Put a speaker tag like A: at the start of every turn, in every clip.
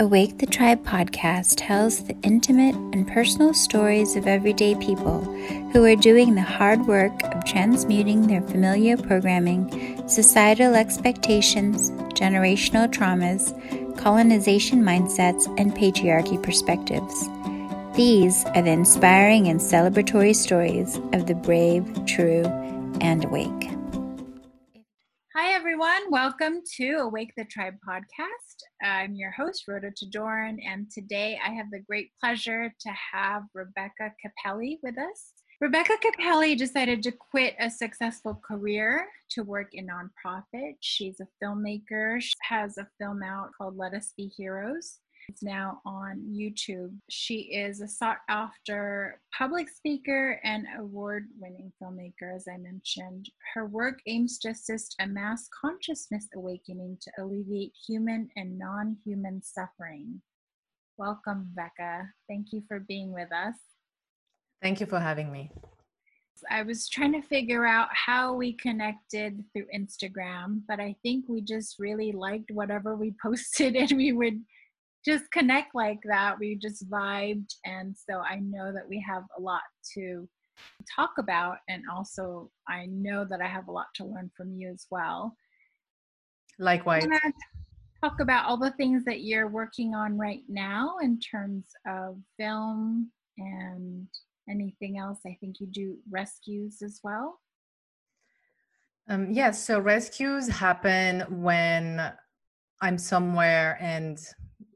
A: Awake the Tribe podcast tells the intimate and personal stories of everyday people who are doing the hard work of transmuting their familiar programming, societal expectations, generational traumas, colonization mindsets, and patriarchy perspectives. These are the inspiring and celebratory stories of the brave, true, and awake.
B: Hi, everyone. Welcome to Awake the Tribe podcast. I'm your host, Rhoda Tadoran, and today I have the great pleasure to have Rebecca Capelli with us. Rebecca Capelli decided to quit a successful career to work in nonprofit. She's a filmmaker, she has a film out called Let Us Be Heroes. It's now on YouTube. She is a sought after public speaker and award winning filmmaker, as I mentioned. Her work aims to assist a mass consciousness awakening to alleviate human and non human suffering. Welcome, Becca. Thank you for being with us.
C: Thank you for having me.
B: I was trying to figure out how we connected through Instagram, but I think we just really liked whatever we posted and we would just connect like that. We just vibed. And so I know that we have a lot to talk about. And also, I know that I have a lot to learn from you as well.
C: Likewise.
B: Talk about all the things that you're working on right now in terms of film and anything else. I think you do rescues as well.
C: Um, yes, so rescues happen when I'm somewhere and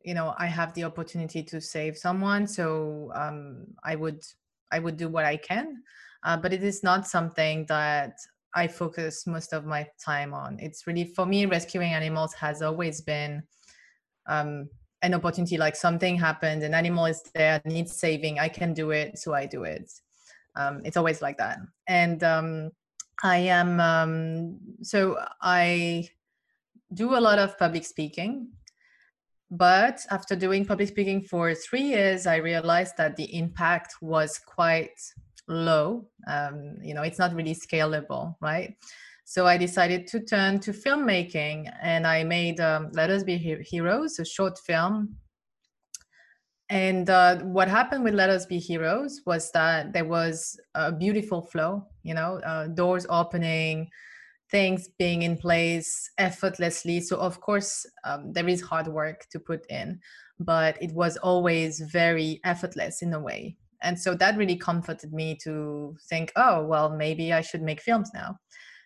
C: you know i have the opportunity to save someone so um, i would i would do what i can uh, but it is not something that i focus most of my time on. It's really for me rescuing animals has always been um, an opportunity like something happened an animal is there needs saving i can do it so i do it. Um, it's always like that. And um, i am um, so i do a lot of public speaking but after doing public speaking for three years, I realized that the impact was quite low. Um, you know, it's not really scalable, right? So I decided to turn to filmmaking and I made um, Let Us Be Heroes, a short film. And uh, what happened with Let Us Be Heroes was that there was a beautiful flow, you know, uh, doors opening, things being in place effortlessly. So, of course, um, there is hard work to put in, but it was always very effortless in a way. And so that really comforted me to think, oh, well, maybe I should make films now.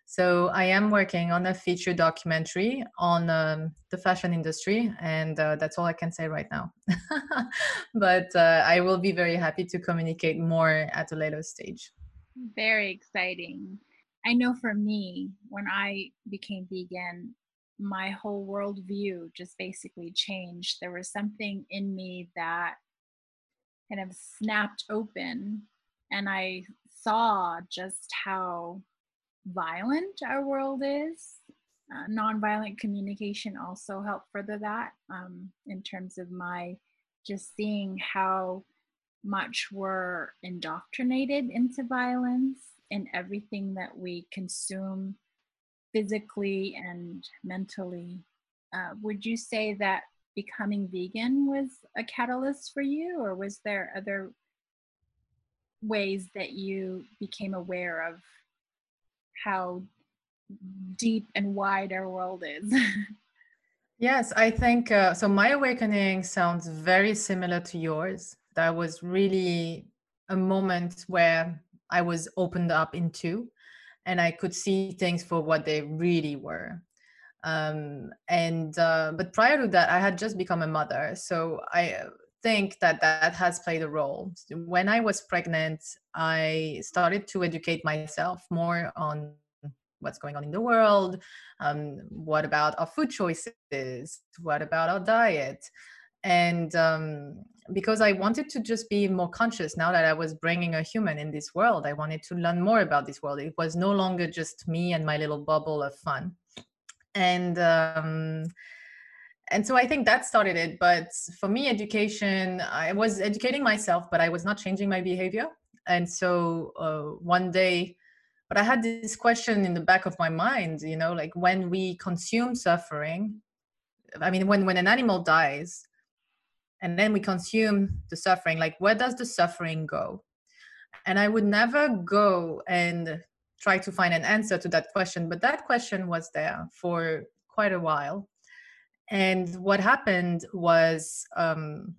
C: So I am working on a feature documentary on um, the fashion industry, and uh, that's all I can say right now. but uh, I will be very happy to communicate more at a later stage.
B: Very exciting. I know for me, when I became vegan, my whole worldview just basically changed. There was something in me that kind of snapped open, and I saw just how violent our world is. Uh, nonviolent communication also helped further that um, in terms of my just seeing how much we're indoctrinated into violence in everything that we consume physically and mentally. Uh, would you say that becoming vegan was a catalyst for you, or was there other ways that you became aware of how deep and wide our world is?
C: yes, I think uh, so. My awakening sounds very similar to yours. That was really a moment where I was opened up into, and I could see things for what they really were. Um, and uh, but prior to that, I had just become a mother, so I think that that has played a role. When I was pregnant, I started to educate myself more on what's going on in the world um, what about our food choices what about our diet and um, because I wanted to just be more conscious now that I was bringing a human in this world. I wanted to learn more about this world. It was no longer just me and my little bubble of fun. And um, and so I think that started it. But for me, education, I was educating myself, but I was not changing my behavior. And so uh, one day, but I had this question in the back of my mind, you know, like when we consume suffering, I mean, when when an animal dies, and then we consume the suffering. Like where does the suffering go? And i would never go and try to find an answer to that question but that question was there for quite a while. And what happened was um,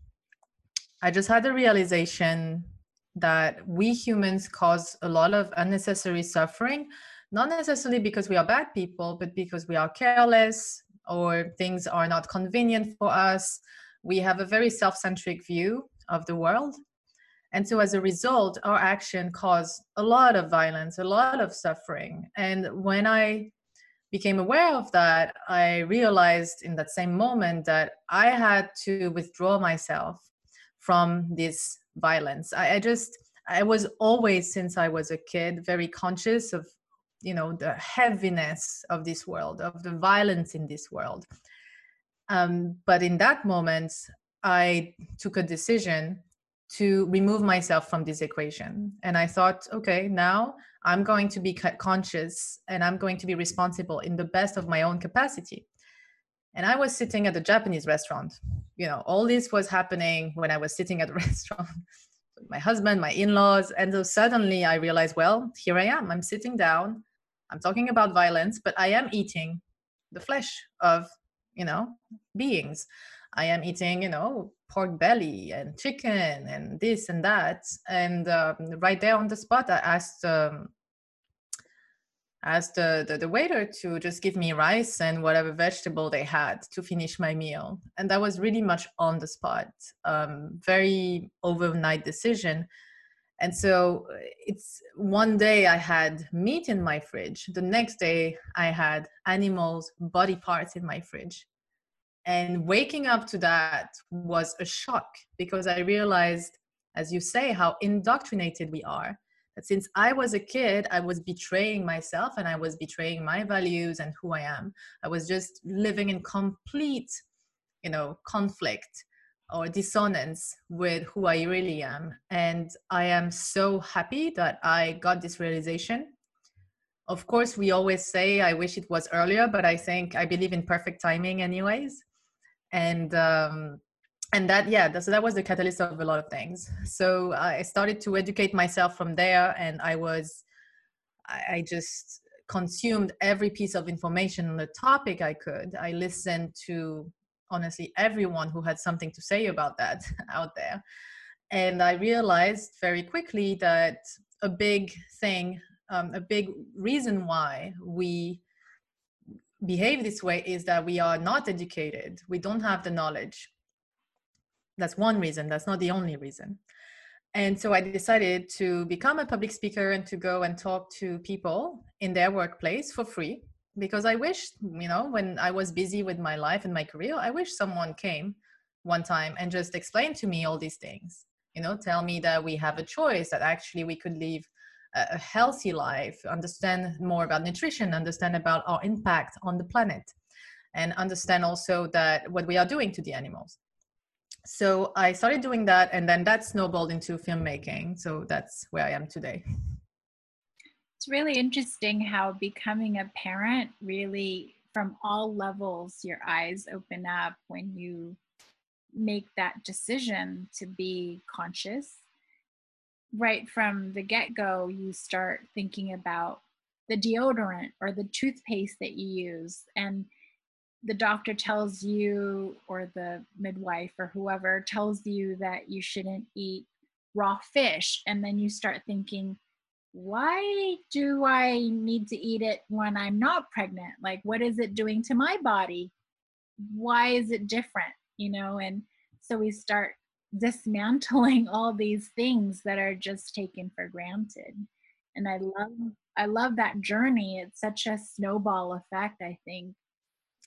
C: i just had a realization that we humans cause a lot of unnecessary suffering not necessarily because we are bad people but because we are careless or things are not convenient for us we have a very self-centric view of the world. And so as a result our action caused a lot of violence a lot of suffering. And when i became aware of that i realized in that same moment that i had to withdraw myself from this violence. I, I just i was always since i was a kid very conscious of you know the heaviness of this world of the violence in this world um, but in that moment, I took a decision to remove myself from this equation. And I thought, okay, now I'm going to be conscious and I'm going to be responsible in the best of my own capacity. And I was sitting at a Japanese restaurant. You know, all this was happening when I was sitting at a restaurant with my husband, my in laws. And so suddenly I realized, well, here I am. I'm sitting down. I'm talking about violence, but I am eating the flesh of you know beings. I am eating you know pork belly and chicken and this and that. And um, right there on the spot i asked um, asked the, the, the waiter to just give me rice and whatever vegetable they had to finish my meal. And that was really much on the spot. Um, very overnight decision and so uh, it's one day I had meat in my fridge. The next day I had animals' body parts in my fridge. And waking up to that was a shock because I realized, as you say, how indoctrinated we are. That since I was a kid, I was betraying myself and I was betraying my values and who I am. I was just living in complete, you know, conflict or dissonance with who I really am. And I am so happy that I got this realization. Of course, we always say, I wish it was earlier, but I think I believe in perfect timing, anyways. And um, and that yeah that, so that was the catalyst of a lot of things so i started to educate myself from there and i was i, I just consumed every piece of information on the topic i could i listened to honestly everyone who had something to say about that out there. And I realized very quickly that a big thing, um, a big reason why we behave this way is that we are not educated. We don't have the knowledge. That's one reason. That's not the only reason. And so I decided to become a public speaker and to go and talk to people in their workplace for free because I wish, you know, when I was busy with my life and my career, I wish someone came one time and just explained to me all these things. You know, tell me that we have a choice, that actually we could live a healthy life, understand more about nutrition, understand about our impact on the planet, and understand also that what we are doing to the animals. So I started doing that, and then that snowballed into filmmaking. So that's where I am today
B: it's really interesting how becoming a parent really from all levels your eyes open up when you make that decision to be conscious. Right from the get-go you start thinking about the deodorant or the toothpaste that you use and the doctor tells you or the midwife or whoever tells you that you shouldn't eat raw fish and then you start thinking why do I need to eat it when I'm not pregnant? Like, what is it doing to my body? Why is it different? You know, and so we start dismantling all these things that are just taken for granted. And I love I love that journey. It's such a snowball effect, I think.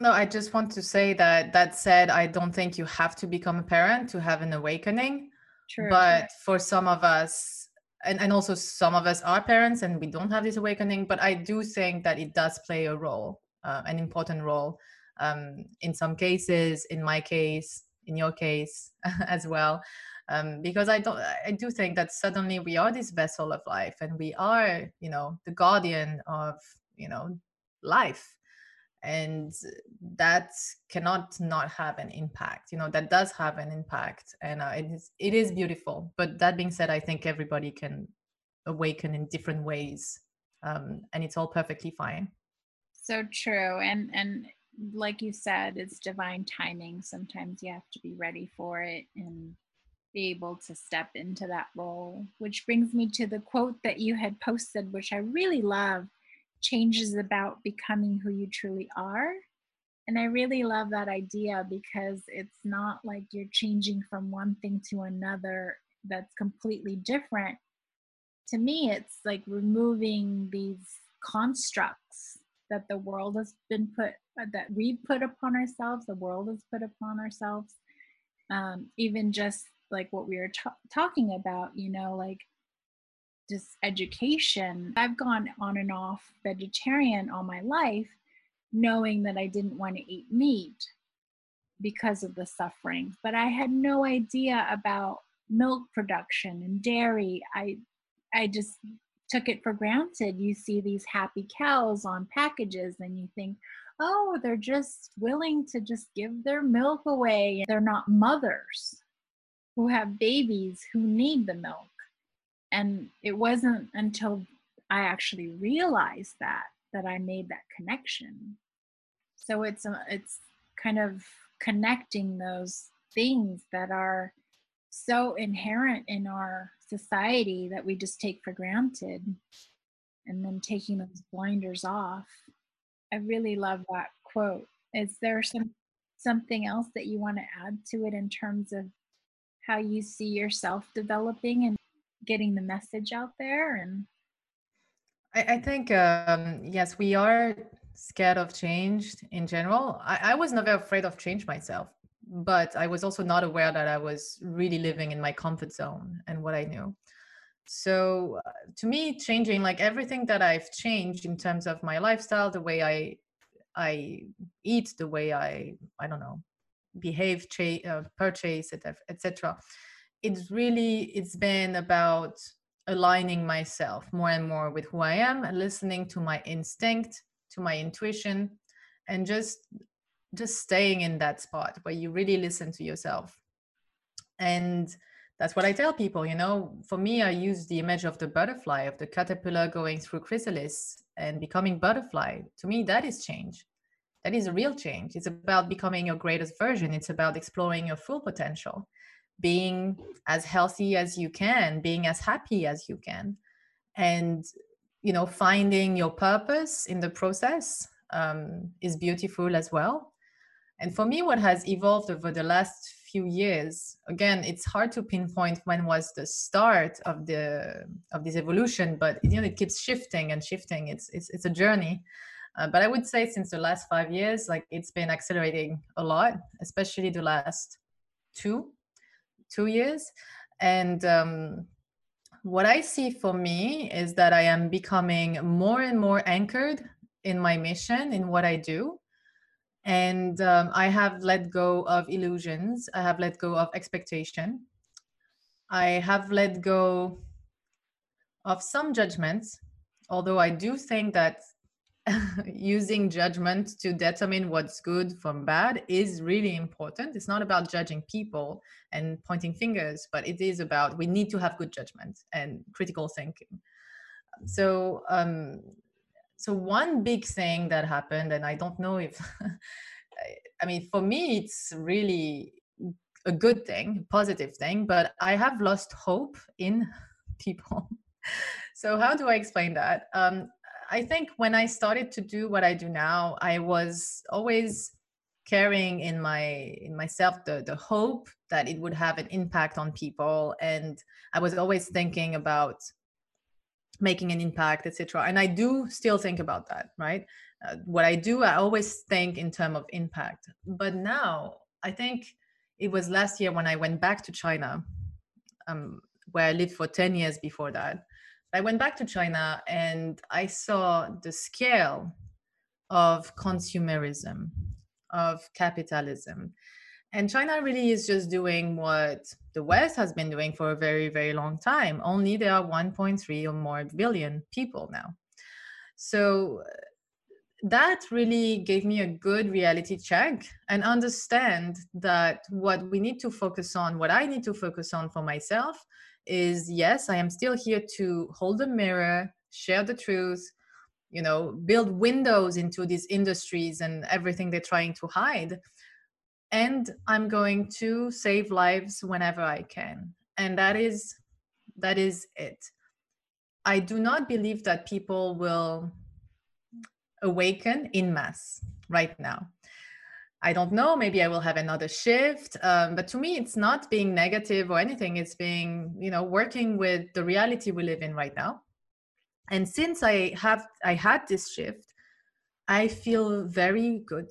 C: No, I just want to say that that said, I don't think you have to become a parent to have an awakening. True. But for some of us, and, and also some of us are parents and we don't have this awakening but i do think that it does play a role uh, an important role um, in some cases in my case in your case as well. Um, because i don't i do think that suddenly we are this vessel of life and we are you know the guardian of you know life and that cannot not have an impact you know that does have an impact and uh, it is it is beautiful. But that being said i think everybody can awaken in different ways um, and it's all perfectly fine.
B: So true and and like you said it's divine timing. Sometimes you have to be ready for it and be able to step into that role which brings me to the quote that you had posted which i really love change is about becoming who you truly are. And i really love that idea because it's not like you're changing from one thing to another that's completely different. To me it's like removing these constructs that the world has been put that we put upon ourselves the world has put upon ourselves. Um, even just like what we were t- talking about you know like just education i've gone on and off vegetarian all my life knowing that i didn't want to eat meat because of the suffering. But i had no idea about milk production and dairy. I i just took it for granted. You see these happy cows on packages and you think oh they're just willing to just give their milk away. They're not mothers who have babies who need the milk. And it wasn't until I actually realized that that I made that connection. So it's a, it's kind of connecting those things that are so inherent in our society that we just take for granted and then taking those blinders off. I really love that quote. Is there some something else that you want to add to it in terms of how you see yourself developing and getting the message out there and
C: i, think um, yes we are scared of change in general I, I was never afraid of change myself but i was also not aware that i was really living in my comfort zone and what i knew so uh, to me changing like everything that i've changed in terms of my lifestyle the way i i eat the way i i don't know behave, cha- uh, purchase, etc. It's really it's been about aligning myself more and more with who I am and listening to my instinct, to my intuition, and just just staying in that spot where you really listen to yourself. And that's what I tell people, you know, for me, I use the image of the butterfly, of the caterpillar going through chrysalis and becoming butterfly. To me, that is change that is a real change it's about becoming your greatest version it's about exploring your full potential being as healthy as you can being as happy as you can. And you know finding your purpose in the process um, is beautiful as well. And for me what has evolved over the last few years again it's hard to pinpoint when was the start of the of this evolution but you know it keeps shifting and shifting. It's it's, it's a journey. Uh, but I would say since the last five years, like it's been accelerating a lot, especially the last two, two years. And um, what I see for me is that I am becoming more and more anchored in my mission, in what I do. And um, I have let go of illusions. I have let go of expectation. I have let go of some judgments, although I do think that using judgment to determine what's good from bad is really important. It's not about judging people and pointing fingers, but it is about we need to have good judgment and critical thinking. So, um, so one big thing that happened, and I don't know if, I mean, for me, it's really a good thing, positive thing, but I have lost hope in people. so how do I explain that? Um, I think when I started to do what I do now, I was always carrying in my in myself the the hope that it would have an impact on people. And i was always thinking about making an impact etc and i do still think about that right? Uh, what i do i always think in terms of impact. But now i think it was last year when i went back to china um, where i lived for 10 years before that I went back to China and I saw the scale of consumerism, of capitalism. And China really is just doing what the West has been doing for a very, very long time. Only there are 1.3 or more billion people now. So that really gave me a good reality check and understand that what we need to focus on, what I need to focus on for myself is yes, I am still here to hold the mirror, share the truth, you know, build windows into these industries and everything they're trying to hide. And I'm going to save lives whenever I can. And that is that is it. I do not believe that people will awaken in mass right now. I don't know, maybe I will have another shift. Um, but to me, it's not being negative or anything. It's being, you know, working with the reality we live in right now. And since I have, I had this shift, I feel very good.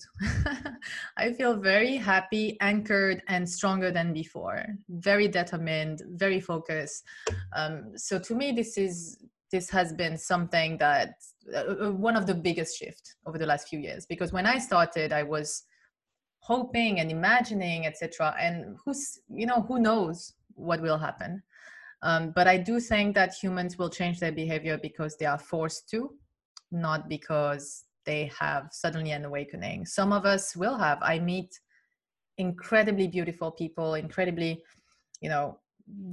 C: I feel very happy, anchored, and stronger than before. Very determined, very focused. Um, so to me, this is this has been something that uh, uh one of the biggest shift over the last few years. Because when I started, I was hoping and imagining, etc. And who's you know who knows what will happen. Um, but I do think that humans will change their behavior because they are forced to, not because they have suddenly an awakening. Some of us will have. I meet incredibly beautiful people, incredibly, you know,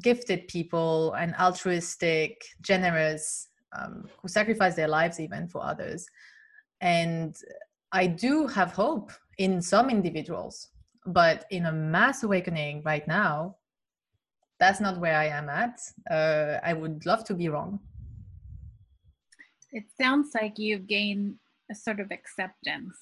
C: gifted people and altruistic, generous, um, who sacrifice their lives even for others. And I do have hope in some individuals, but in a mass awakening right now, that's not where I am at. Uh, I would love to be wrong.
B: It sounds like you've gained a sort of acceptance.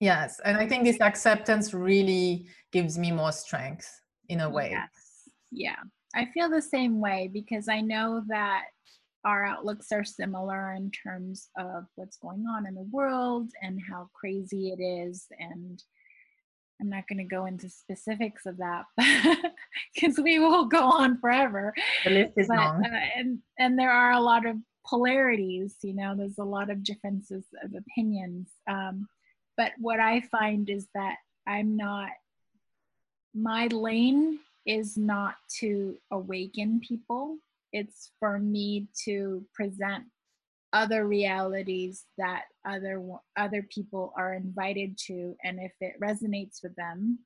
C: Yes, and I think this acceptance really gives me more strength in a way.
B: Yes. Yeah, I feel the same way because I know that our outlooks are similar in terms of what's going on in the world and how crazy it is and I'm not going to go into specifics of that because we will go on forever.
C: The list is but, long.
B: Uh, and, and there are a lot of polarities, you know, there's a lot of differences of opinions. Um, but what I find is that I'm not, my lane is not to awaken people, it's for me to present other realities that other other people are invited to and if it resonates with them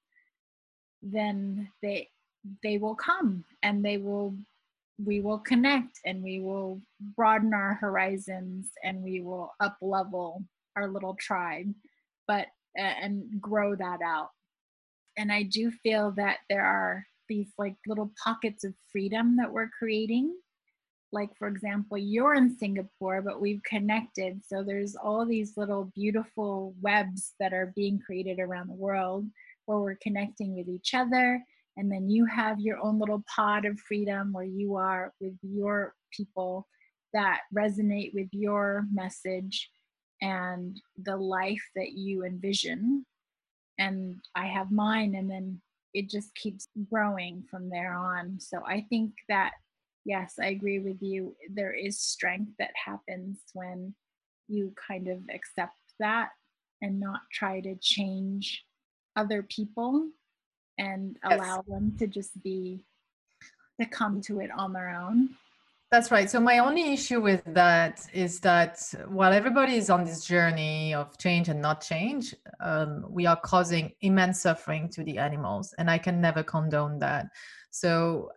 B: then they they will come and they will we will connect and we will broaden our horizons and we will up level our little tribe but and grow that out. And i do feel that there are these like little pockets of freedom that we're creating. Like for example you're in singapore but we've connected so there's all these little beautiful webs that are being created around the world where we're connecting with each other and then you have your own little pod of freedom where you are with your people that resonate with your message and the life that you envision. And i have mine and then it just keeps growing from there on so i think that yes, I agree with you. There is strength that happens when you kind of accept that and not try to change other people and yes. allow them to just be to come to it on their own.
C: That's right. So my only issue with that is that while everybody is on this journey of change and not change, um, we are causing immense suffering to the animals, and I can never condone that. So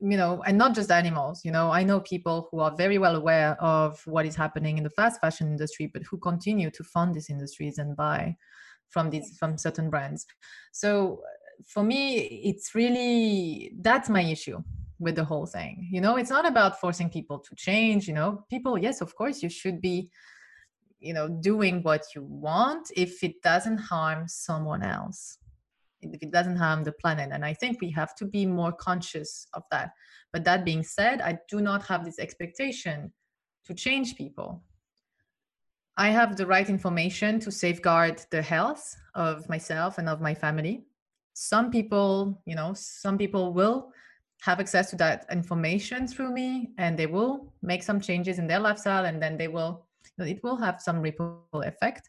C: you know and not just animals you know i know people who are very well aware of what is happening in the fast fashion industry but who continue to fund these industries and buy from these from certain brands so for me it's really that's my issue with the whole thing you know it's not about forcing people to change you know people yes of course you should be you know doing what you want if it doesn't harm someone else if it doesn't harm the planet. And I think we have to be more conscious of that. But that being said, I do not have this expectation to change people. I have the right information to safeguard the health of myself and of my family. Some people, you know, some people will have access to that information through me and they will make some changes in their lifestyle and then they will it will have some ripple effect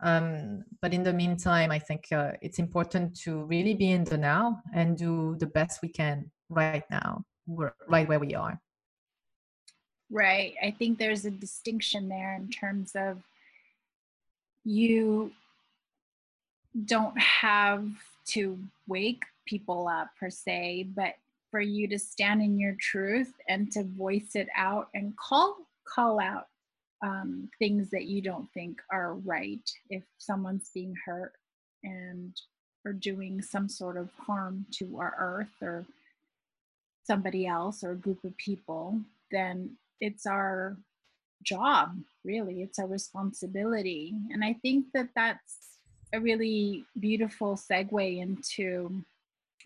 C: um, but in the meantime, I think uh, it's important to really be in the now and do the best we can right now, right where we are.
B: Right. I think there's a distinction there in terms of you don't have to wake people up per se, but for you to stand in your truth and to voice it out and call call out um, things that you don't think are right if someone's being hurt and or doing some sort of harm to our earth or somebody else or a group of people then it's our job really. It's our responsibility. And i think that that's a really beautiful segue into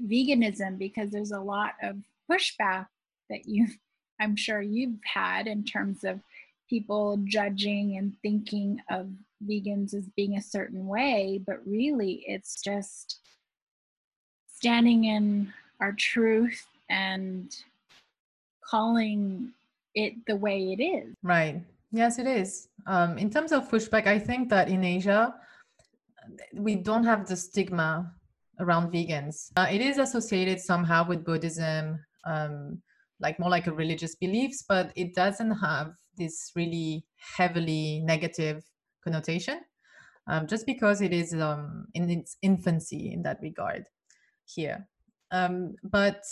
B: veganism because there's a lot of pushback that you I'm sure you've had in terms of people judging and thinking of vegans as being a certain way, but really it's just standing in our truth and calling it the way it is.
C: Right. Yes, it is. Um, in terms of pushback, I think that in Asia, we don't have the stigma around vegans. Uh, it is associated somehow with Buddhism, um, like more like a religious beliefs, but it doesn't have this really heavily negative connotation, um, just because it is um, in its infancy in that regard here. Um, but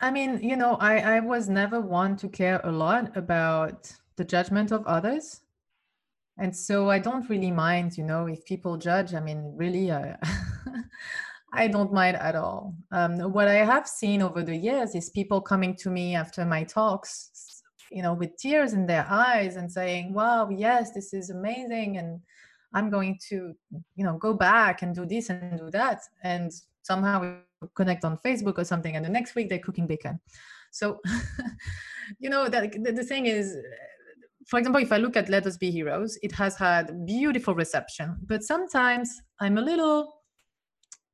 C: I mean, you know, I, I was never one to care a lot about the judgment of others and so i don't really mind you know if people judge i mean really uh, i don't mind at all. Um, what i have seen over the years is people coming to me after my talks you know with tears in their eyes and saying wow yes this is amazing and i'm going to you know go back and do this and do that and somehow we connect on facebook or something and the next week they're cooking bacon. So you know that the, the thing is for example, if I look at Let Us Be Heroes, it has had beautiful reception, but sometimes I'm a little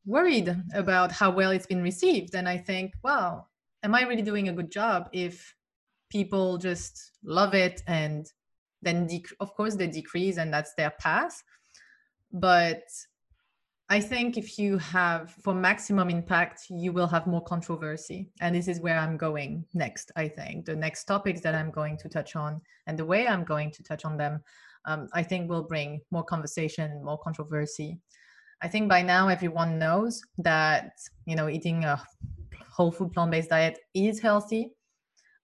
C: worried about how well it's been received. And I think, wow, am I really doing a good job if people just love it and then, dec- of course, they decrease and that's their path. But I think if you have, for maximum impact, you will have more controversy. And this is where I'm going next, I think. The next topics that I'm going to touch on and the way I'm going to touch on them, um, I think will bring more conversation, more controversy. I think by now everyone knows that, you know, eating a whole food plant based diet is healthy.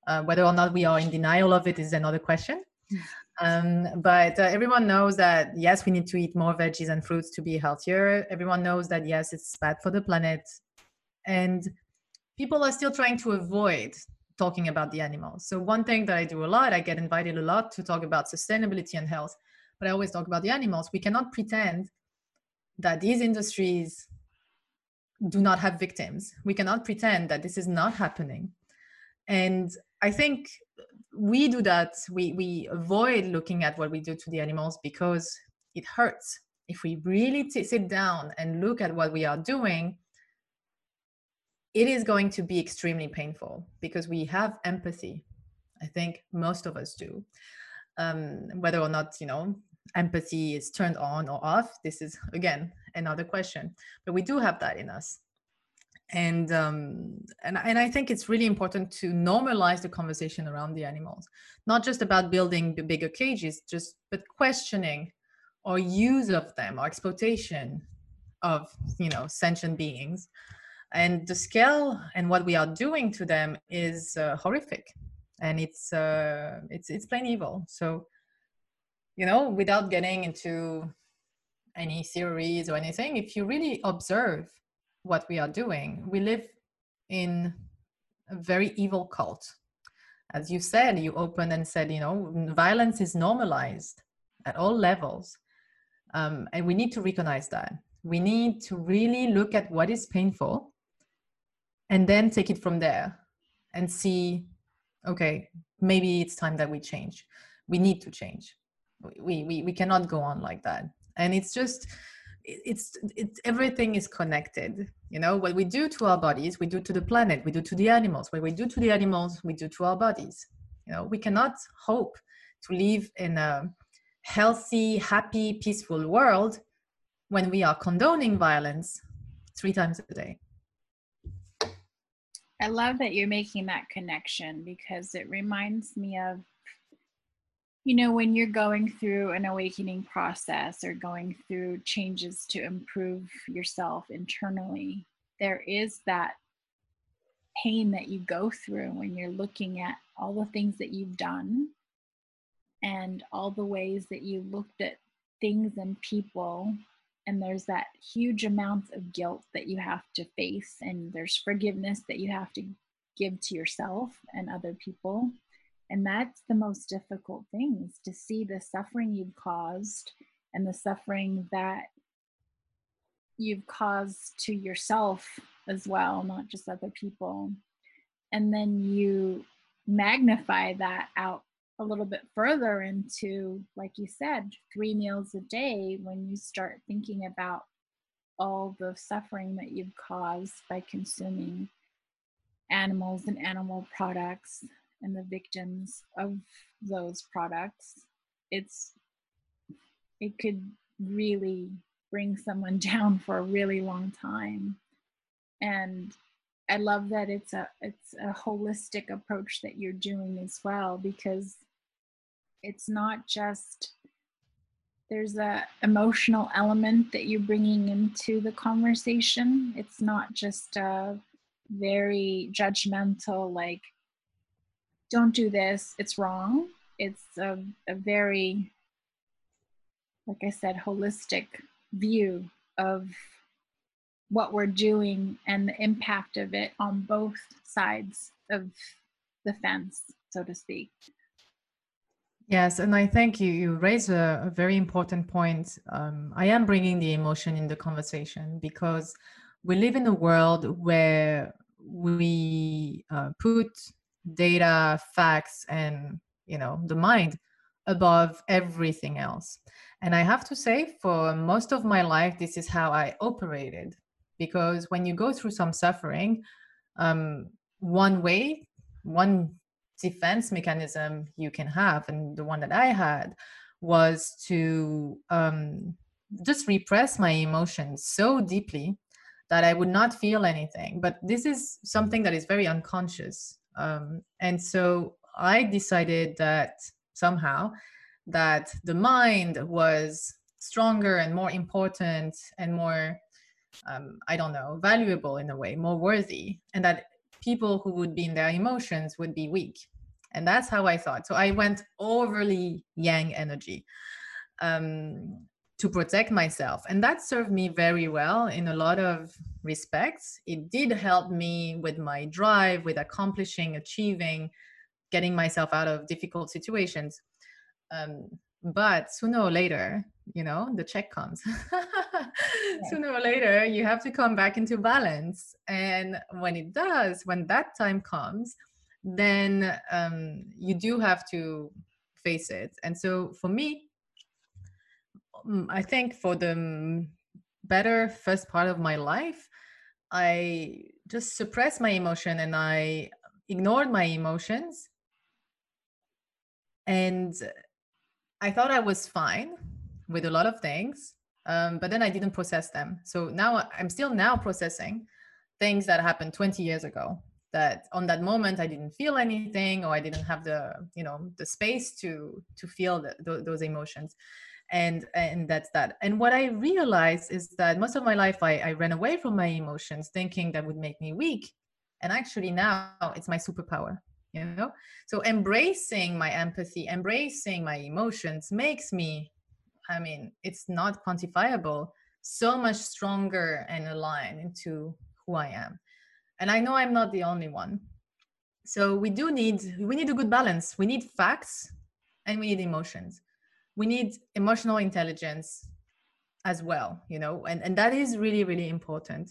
C: Uh, whether or not we are in denial of it is another question. Um, but uh, everyone knows that yes, we need to eat more veggies and fruits to be healthier. Everyone knows that yes, it's bad for the planet. And people are still trying to avoid talking about the animals. So, one thing that I do a lot, I get invited a lot to talk about sustainability and health, but I always talk about the animals. We cannot pretend that these industries do not have victims. We cannot pretend that this is not happening. And I think we do that we we avoid looking at what we do to the animals because it hurts. If we really t- sit down and look at what we are doing it is going to be extremely painful because we have empathy i think most of us do. Um, whether or not you know empathy is turned on or off this is again another question but we do have that in us and um, and and I think it's really important to normalize the conversation around the animals, not just about building bigger cages, just but questioning our use of them, our exploitation of you know sentient beings, and the scale and what we are doing to them is uh, horrific, and it's uh, it's it's plain evil. So, you know, without getting into any theories or anything, if you really observe what we are doing. We live in a very evil cult. As you said, you opened and said, you know, violence is normalized at all levels. Um, and we need to recognize that. We need to really look at what is painful and then take it from there and see, okay, maybe it's time that we change. We need to change. We, we, we cannot go on like that. And it's just, it's it's everything is connected you know? What we do to our bodies we do to the planet we do to the animals. What we do to the animals we do to our bodies. You know we cannot hope to live in a healthy happy peaceful world when we are condoning violence three times a day.
B: I love that you're making that connection because it reminds me of you know, when you're going through an awakening process or going through changes to improve yourself internally, there is that pain that you go through when you're looking at all the things that you've done and all the ways that you looked at things and people. And there's that huge amount of guilt that you have to face and there's forgiveness that you have to give to yourself and other people and that's the most difficult thing is to see the suffering you've caused and the suffering that you've caused to yourself as well not just other people. And then you magnify that out a little bit further into, like you said, three meals a day when you start thinking about all the suffering that you've caused by consuming animals and animal products and the victims of those products it's it could really bring someone down for a really long time. And i love that it's a it's a holistic approach that you're doing as well because it's not just there's a emotional element that you're bringing into the conversation. It's not just a very judgmental like don't do this it's wrong it's a, a very like i said holistic view of what we're doing and the impact of it on both sides of the fence so to speak
C: Yes, and I think you, you raise a, a very important point. Um, I am bringing the emotion in the conversation because we live in a world where we uh, put data, facts, and you know the mind above everything else. And I have to say, for most of my life, this is how I operated. Because when you go through some suffering, um, one way, one defense mechanism you can have and the one that i had was to um, just repress my emotions so deeply that i would not feel anything but this is something that is very unconscious um, and so i decided that somehow that the mind was stronger and more important and more um, i don't know valuable in a way more worthy and that people who would be in their emotions would be weak. And that's how i thought. So i went overly yang energy. Um, to protect myself and that served me very well in a lot of respects. It did help me with my drive with accomplishing achieving getting myself out of difficult situations. Um, but sooner or later you know the check comes. Sooner or later you have to come back into balance. And when it does when that time comes then um, you do have to face it. And so for me i think for the better first part of my life i just suppressed my emotion and i ignored my emotions and I thought I was fine with a lot of things, um, but then I didn't process them. So now I'm still now processing things that happened 20 years ago. That on that moment I didn't feel anything, or I didn't have the you know the space to to feel the, those emotions, and and that's that. And what I realized is that most of my life I, I ran away from my emotions, thinking that would make me weak, and actually now it's my superpower you know? So embracing my empathy embracing my emotions makes me i mean it's not quantifiable so much stronger and aligned into who i am. And i know i'm not the only one. So we do need we need a good balance. We need facts and we need emotions we need emotional intelligence as well you know and, and that is really really important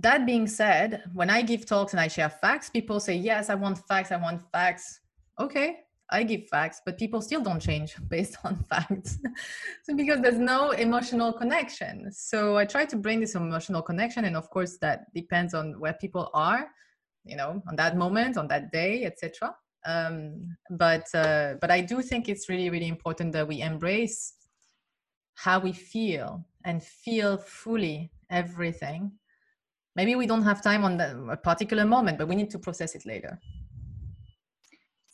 C: that being said, when I give talks and I share facts, people say, Yes, I want facts, I want facts. Okay, I give facts, but people still don't change based on facts. so, because there's no emotional connection. So, I try to bring this emotional connection. And of course, that depends on where people are, you know, on that moment, on that day, etc. Um, but uh, but I do think it's really really important that we embrace how we feel and feel fully everything maybe we don't have time on the, a particular moment but we need to process it later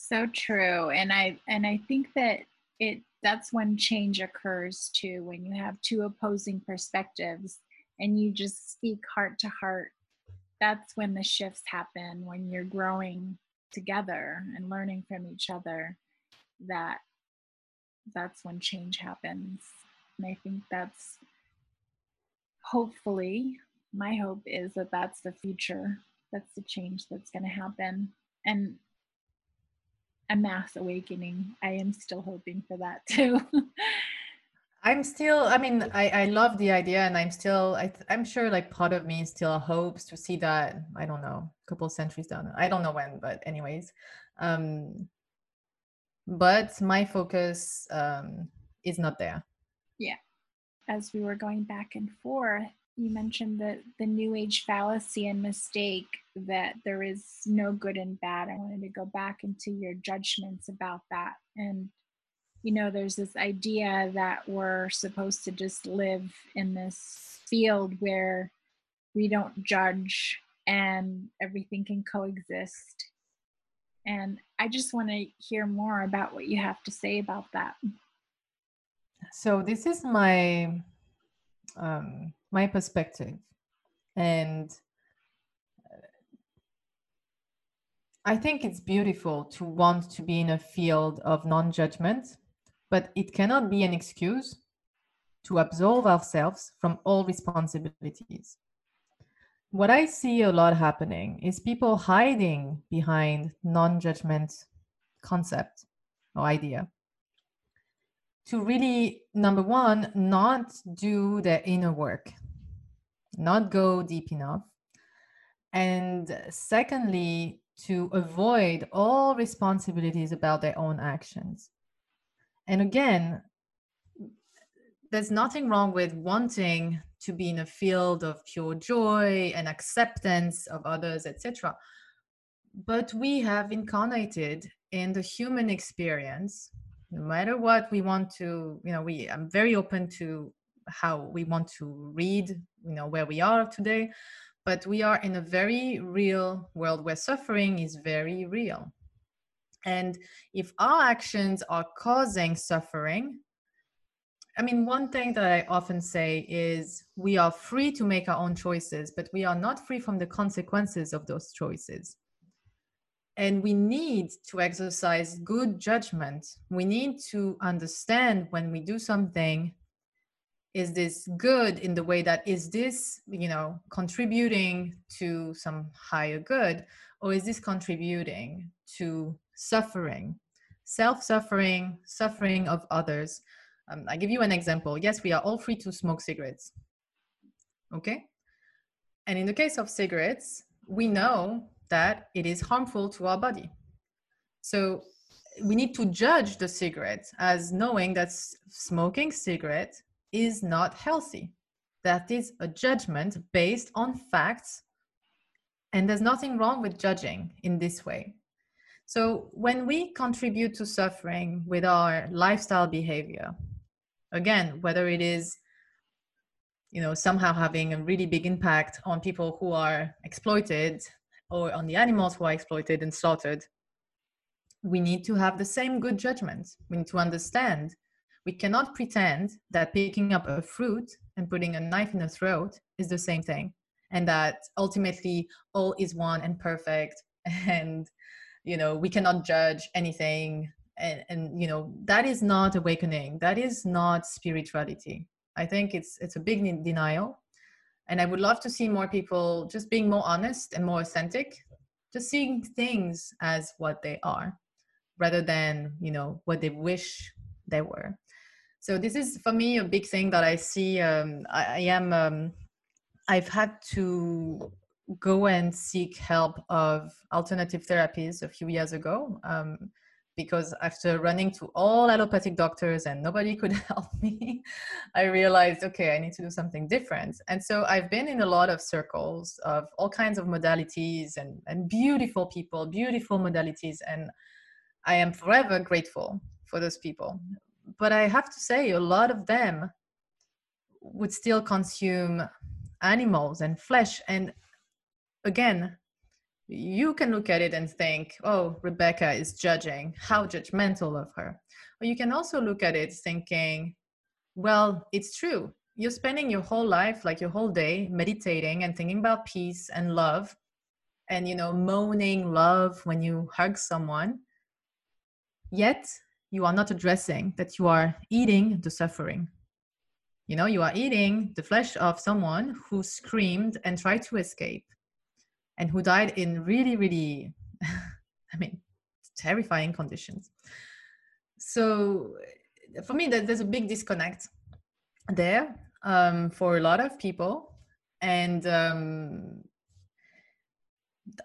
B: So true. And I and I think that it that's when change occurs too, when you have two opposing perspectives and you just speak heart to heart. That's when the shifts happen, when you're growing together and learning from each other that that's when change happens. And I think that's hopefully my hope is that that's the future. That's the change that's going to happen. And a mass awakening. I am still hoping for that too.
C: I'm still, I mean, I, I love the idea and I'm still, I, I'm sure like part of me still hopes to see that, I don't know, a couple centuries down. I don't know when, but anyways. Um, but my focus um, is not there.
B: Yeah. As we were going back and forth, you mentioned that the new age fallacy and mistake that there is no good and bad. I wanted to go back into your judgments about that. And, you know, there's this idea that we're supposed to just live in this field where we don't judge and everything can coexist. And I just want to hear more about what you have to say about that.
C: So, this is my um, my perspective and uh, I think it's beautiful to want to be in a field of non judgment, but it cannot be an excuse to absolve ourselves from all responsibilities. What I see a lot happening is people hiding behind non judgment concept or idea to really, number one, not do their inner work, not go deep enough. And secondly, to avoid all responsibilities about their own actions. And again, there's nothing wrong with wanting to be in a field of pure joy and acceptance of others, etc. But we have incarnated in the human experience. No matter what we want to you know we i'm very open to how we want to read you know where we are today. But we are in a very real world where suffering is very real and if our actions are causing suffering i mean one thing that i often say is we are free to make our own choices but we are not free from the consequences of those choices. And we need to exercise good judgment. We need to understand when we do something is this good in the way that is this you know contributing to some higher good or is this contributing to suffering self-suffering suffering of others um, i give you an example yes we are all free to smoke cigarettes okay and in the case of cigarettes we know that it is harmful to our body. So we need to judge the cigarette as knowing that smoking cigarette is not healthy. That is a judgment based on facts. And there's nothing wrong with judging in this way. So when we contribute to suffering with our lifestyle behavior, again, whether it is you know somehow having a really big impact on people who are exploited or on the animals who are exploited and slaughtered, we need to have the same good judgment. We need to understand. We cannot pretend that picking up a fruit and putting a knife in the throat is the same thing, and that ultimately all is one and perfect, and you know we cannot judge anything. And, and you know that is not awakening. That is not spirituality. I think it's it's a big denial and i would love to see more people just being more honest and more authentic just seeing things as what they are rather than you know what they wish they were so this is for me a big thing that i see um, I, I, am um, i've had to go and seek help of alternative therapies a few years ago um, because after running to all allopathic doctors and nobody could help me, I realized, okay, I need to do something different. And so I've been in a lot of circles of all kinds of modalities and, and beautiful people, beautiful modalities. And I am forever grateful for those people. But I have to say, a lot of them would still consume animals and flesh. And again, you can look at it and think, oh, Rebecca is judging, how judgmental of her. Or you can also look at it thinking, well, it's true. You're spending your whole life, like your whole day, meditating and thinking about peace and love and, you know, moaning love when you hug someone. Yet, you are not addressing that you are eating the suffering. You know, you are eating the flesh of someone who screamed and tried to escape and who died in really, really, I mean, terrifying conditions. So for me, there's a big disconnect there um, for a lot of people. And um,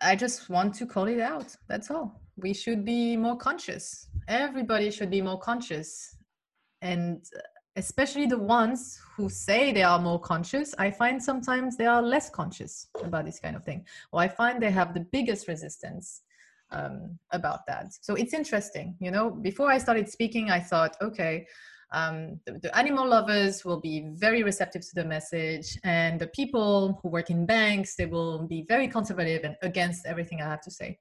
C: I just want to call it out. That's all. We should be more conscious. Everybody should be more conscious. And especially the ones who say they are more conscious, I find sometimes they are less conscious about this kind of thing. Or I find they have the biggest resistance um, about that. So it's interesting. You know, before I started speaking, I thought, okay, um, the, the, animal lovers will be very receptive to the message, and the people who work in banks, they will be very conservative and against everything I have to say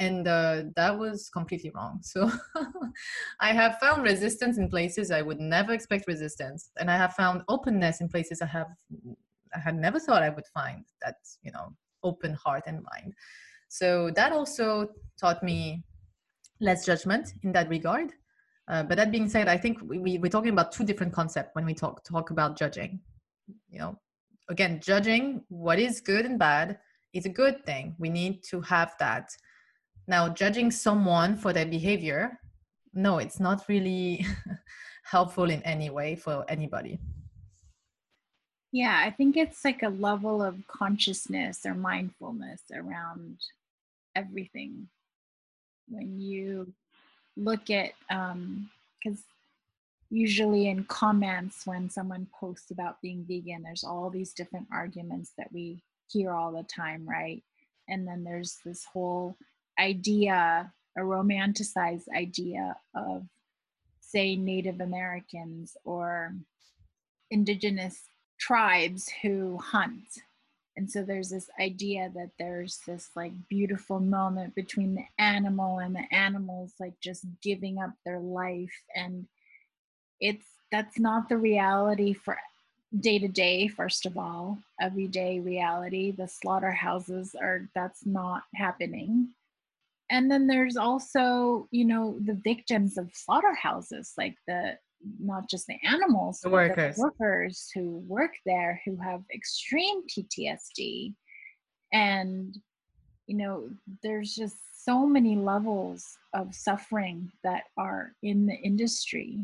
C: and uh, that was completely wrong. So i have found resistance in places i would never expect resistance and i have found openness in places i have i had never thought i would find that you know open heart and mind. So that also taught me less judgment in that regard. Uh, but that being said i think we, we, we're talking about two different concepts when we talk talk about judging. You know again judging what is good and bad is a good thing. We need to have that now, judging someone for their behavior, no, it's not really helpful in any way for anybody.
B: Yeah, I think it's like a level of consciousness or mindfulness around everything. When you look at, because um, usually in comments when someone posts about being vegan, there's all these different arguments that we hear all the time, right? And then there's this whole idea, a romanticized idea of, say, Native Americans or indigenous tribes who hunt. And so there's this idea that there's this like beautiful moment between the animal and the animals like just giving up their life. And it's that's not the reality for day to day, first of all, everyday reality. The slaughterhouses are that's not happening and then there's also you know the victims of slaughterhouses like the not just the animals
C: the workers
B: the workers. who work there who have extreme ptsd and you know there's just so many levels of suffering that are in the industry.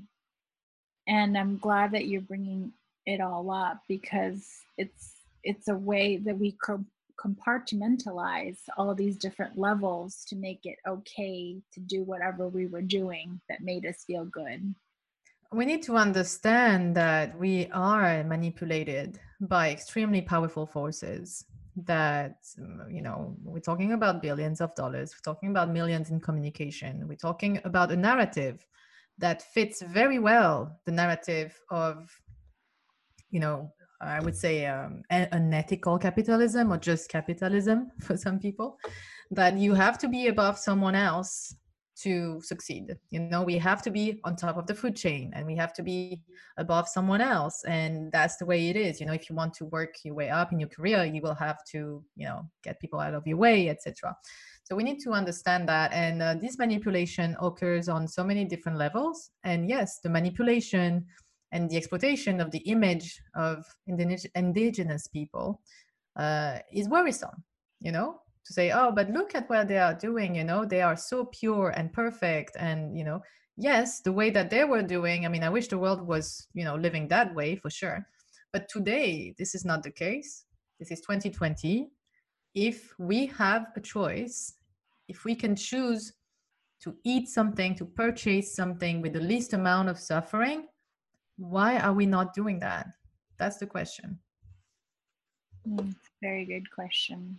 B: And i'm glad that you're bringing it all up because it's it's a way that we compartmentalize all these different levels to make it okay to do whatever we were doing that made us feel good.
C: We need to understand that we are manipulated by extremely powerful forces that you know we're talking about billions of dollars we're talking about millions in communication we're talking about a narrative that fits very well the narrative of you know I would say um, unethical capitalism or just capitalism for some people, that you have to be above someone else to succeed. You know, we have to be on top of the food chain and we have to be above someone else. And that's the way it is. You know, if you want to work your way up in your career, you will have to, you know, get people out of your way, etc. So we need to understand that. And uh, this manipulation occurs on so many different levels. And yes, the manipulation and the exploitation of the image of indigenous people uh, is worrisome you know? To say oh but look at what they are doing you know? They are so pure and perfect and you know? Yes the way that they were doing i mean i wish the world was you know living that way for sure. But today this is not the case. This is 2020 if we have a choice if we can choose to eat something to purchase something with the least amount of suffering why are we not doing that? That's the question.
B: Mm, very good question.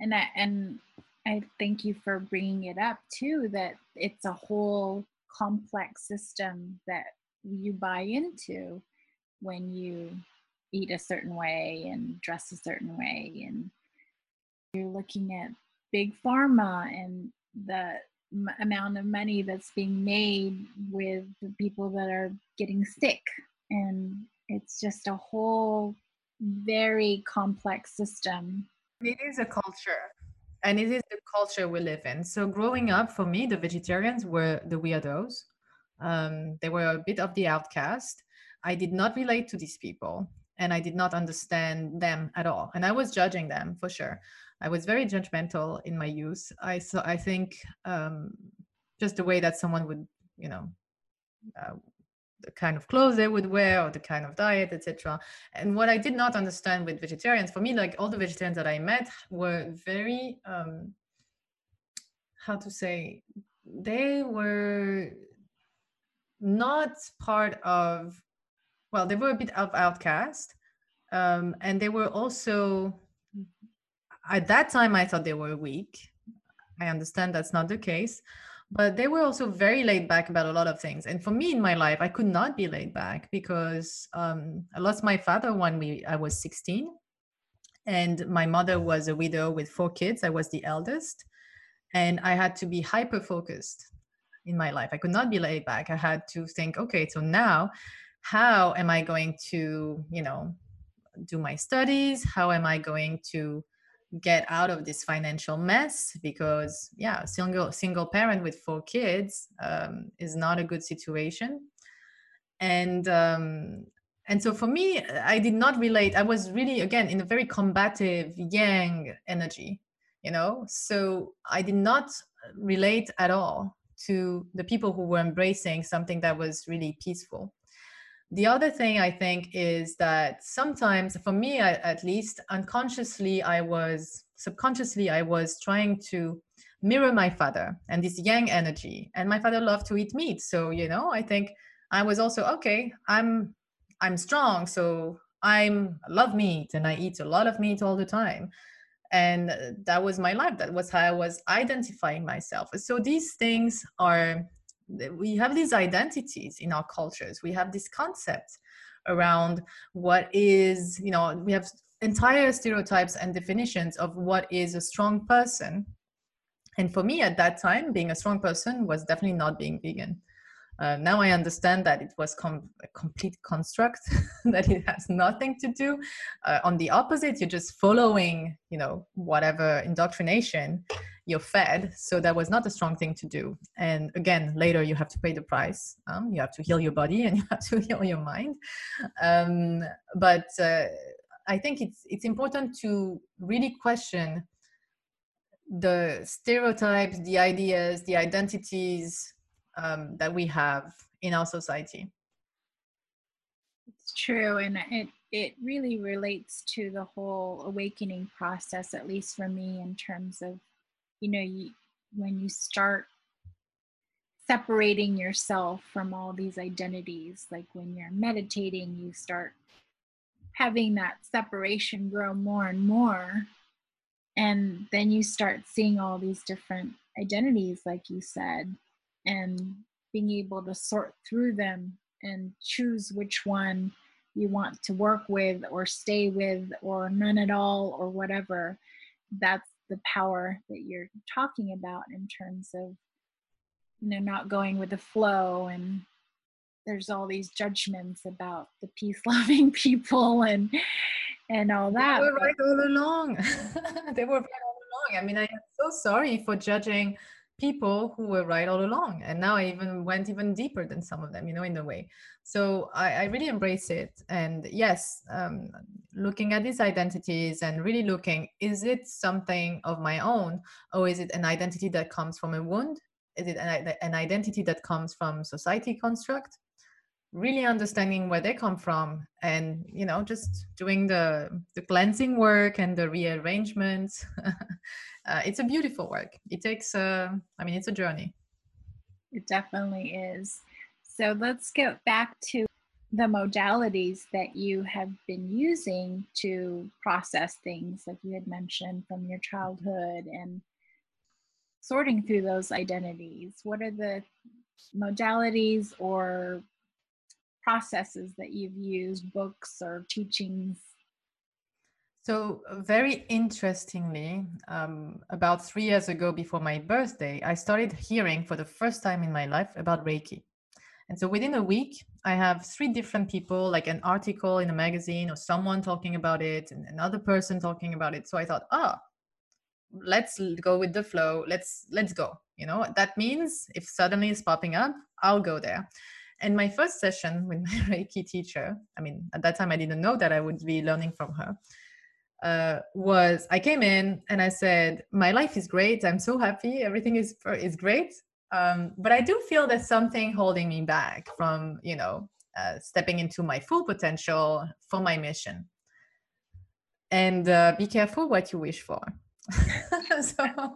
B: And I, and I thank you for bringing it up too that it's a whole complex system that you buy into when you eat a certain way and dress a certain way. And you're looking at big pharma and the m- amount of money that's being made with people that are getting sick. And it's just a whole very complex system.
C: It is a culture and it is the culture we live in. So growing up for me the vegetarians were the weirdos. Um, they were a bit of the outcast. I did not relate to these people and i did not understand them at all. And i was judging them for sure I was very judgmental in my youth. I so I think um, just the way that someone would, you know, uh, the kind of clothes they would wear or the kind of diet, etc. And what I did not understand with vegetarians, for me, like all the vegetarians that I met were very, um, how to say, they were not part of, well, they were a bit of outcast. Um, and they were also at that time i thought they were weak. I understand that's not the case but they were also very laid back about a lot of things. And for me in my life i could not be laid back because um, i lost my father when we i was 16 and my mother was a widow with four kids. I was the eldest and i had to be hyper focused in my life. I could not be laid back. I had to think okay so now how am i going to you know do my studies? How am i going to get out of this financial mess because yeah single single parent with four kids um, is not a good situation. And um, and so for me i did not relate. I was really again in a very combative yang energy you know? So i did not relate at all to the people who were embracing something that was really peaceful the other thing I think is that sometimes, for me at least, unconsciously, I was subconsciously, I was trying to mirror my father and this yang energy. And my father loved to eat meat. So, you know, I think I was also, okay, I'm I'm strong, so I'm I love meat and I eat a lot of meat all the time. And that was my life. That was how I was identifying myself. So these things are we have these identities in our cultures. We have this concept around what is you know we have entire stereotypes and definitions of what is a strong person. And for me at that time being a strong person was definitely not being vegan. Uh, now I understand that it was com- a complete construct, that it has nothing to do. Uh, on the opposite, you're just following, you know, whatever indoctrination you're fed. So that was not a strong thing to do. And again, later you have to pay the price. Um, you have to heal your body and you have to heal your mind. Um, but uh, I think it's it's important to really question the stereotypes, the ideas, the identities um, that we have in our society.
B: It's true, and it it really relates to the whole awakening process, at least for me, in terms of you know you, when you start separating yourself from all these identities like when you're meditating you start having that separation grow more and more and then you start seeing all these different identities like you said and being able to sort through them and choose which one you want to work with or stay with or none at all or whatever that's the power that you're talking about in terms of you know not going with the flow and there's all these judgments about the peace loving people and and all that
C: they were right all along. They were right all along. I mean i am so sorry for judging people who were right all along and now i even went even deeper than some of them you know in a way. So i, I really embrace it and yes um, looking at these identities and really looking is it something of my own or is it an identity that comes from a wound? Is it an, an identity that comes from society construct really understanding where they come from and you know just doing the the cleansing work and the rearrangements. Uh, it's a beautiful work. It takes uh, i mean it's a journey.
B: It definitely is. So let's get back to the modalities that you have been using to process things like you had mentioned from your childhood and sorting through those identities. What are the modalities or processes that you've used, books or teachings?
C: So, very interestingly, um, about three years ago, before my birthday, I started hearing for the first time in my life about Reiki. And so, within a week, I have three different people, like an article in a magazine or someone talking about it, and another person talking about it. So, I thought, ah, let's go with the flow. Let's let's go. You know, that means if suddenly it's popping up, I'll go there. And my first session with my Reiki teacher, I mean, at that time I didn't know that I would be learning from her uh, was I came in and I said, "My life is great. I'm so happy. Everything is is great. Um, but I do feel there's something holding me back from, you know, uh, stepping into my full potential for my mission. And uh, be careful what you wish for." so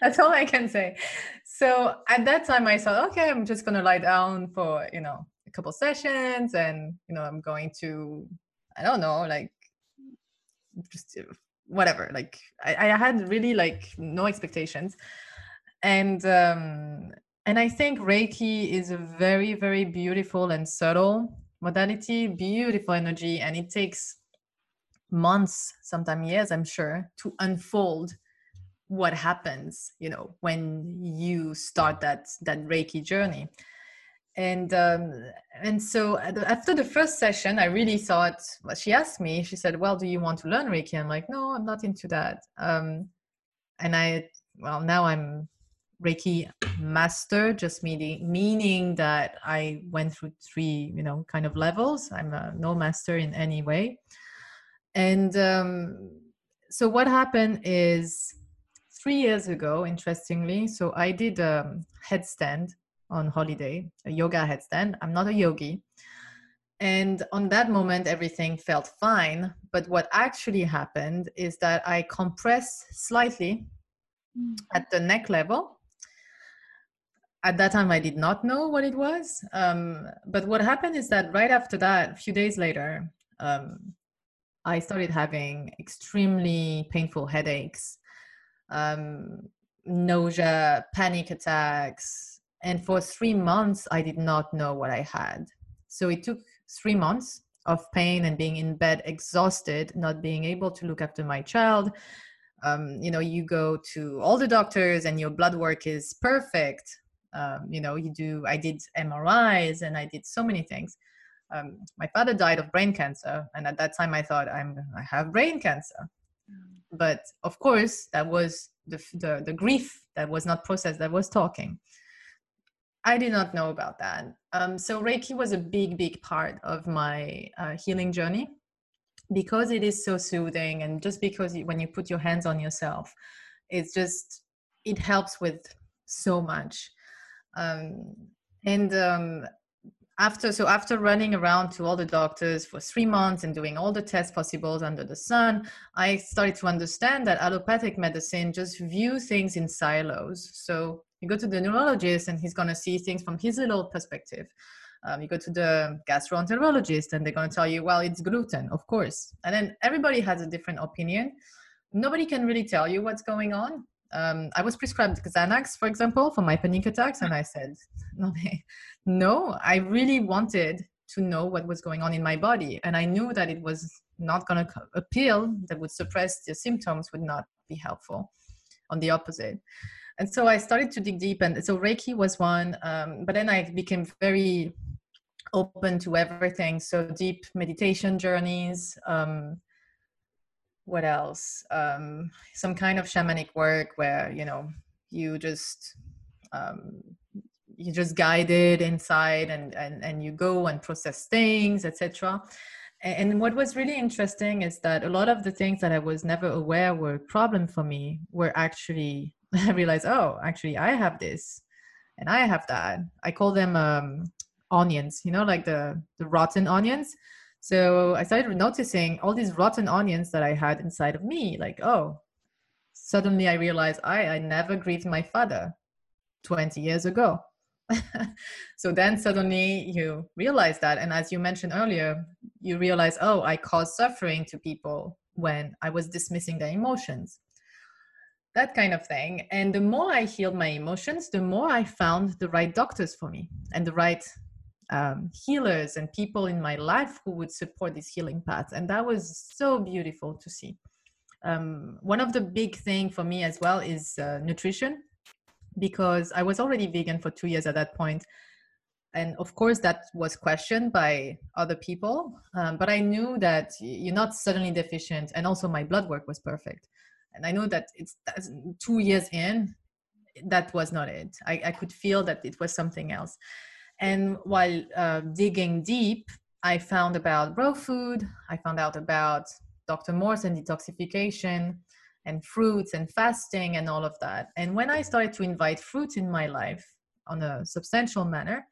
C: that's all I can say. So at that time, I thought, okay, I'm just gonna lie down for you know a couple sessions, and you know I'm going to, I don't know, like just uh, whatever. Like I, I had really like no expectations. And um and i think reiki is a very very beautiful and subtle modality beautiful energy and it takes months sometimes years i'm sure to unfold what happens you know when you start that that reiki journey. And um, and so after the first session i really thought well, she asked me she said well do you want to learn reiki? I'm like no i'm not into that. Um, and i well now i'm reiki master just meaning meaning that i went through three you know kind of levels. I'm a no master in any way. And um, so what happened is three years ago interestingly so i did a headstand on holiday, a yoga headstand. I'm not a yogi. And on that moment, everything felt fine. But what actually happened is that I compressed slightly mm. at the neck level. At that time, I did not know what it was. Um, but what happened is that right after that, a few days later, um, I started having extremely painful headaches, um, nausea, panic attacks, and for three months, I did not know what I had. So it took three months of pain and being in bed, exhausted, not being able to look after my child. Um, you know, you go to all the doctors and your blood work is perfect. Um, you know, you do, I did MRIs and I did so many things. Um, my father died of brain cancer. And at that time I thought I'm, I have brain cancer. Mm. But of course that was the, the, the grief that was not processed, that was talking. I did not know about that. Um, so Reiki was a big, big part of my uh, healing journey because it is so soothing, and just because when you put your hands on yourself, it's just it helps with so much. Um, and um, after so after running around to all the doctors for three months and doing all the tests possible under the sun, I started to understand that allopathic medicine just view things in silos. So you go to the neurologist and he's going to see things from his little perspective. Um, you go to the gastroenterologist and they're going to tell you, well, it's gluten, of course. And then everybody has a different opinion. Nobody can really tell you what's going on. Um, I was prescribed Xanax, for example, for my panic attacks, and I said, no, I really wanted to know what was going on in my body. And I knew that it was not going to, a pill that would suppress the symptoms would not be helpful. On the opposite and so i started to dig deep and so reiki was one um, but then i became very open to everything so deep meditation journeys um, what else um, some kind of shamanic work where you know you just um, you just guided inside and, and and you go and process things etc and what was really interesting is that a lot of the things that i was never aware were a problem for me were actually I realized, oh, actually, I have this, and I have that. I call them um, onions, you know, like the the rotten onions. So I started noticing all these rotten onions that I had inside of me. Like, oh, suddenly I realized I I never grieved my father twenty years ago. so then suddenly you realize that, and as you mentioned earlier, you realize, oh, I caused suffering to people when I was dismissing their emotions that kind of thing. And the more I healed my emotions, the more I found the right doctors for me and the right um, healers and people in my life who would support this healing path and that was so beautiful to see. Um, one of the big thing for me as well is uh, nutrition because i was already vegan for two years at that point. And of course that was questioned by other people um, but i knew that you're not suddenly deficient and also my blood work was perfect. And i know that it's two years in that was not it. I, I could feel that it was something else and while uh, digging deep i found about raw food i found out about dr morse and detoxification and fruits and fasting and all of that. And when i started to invite fruits in my life on a substantial manner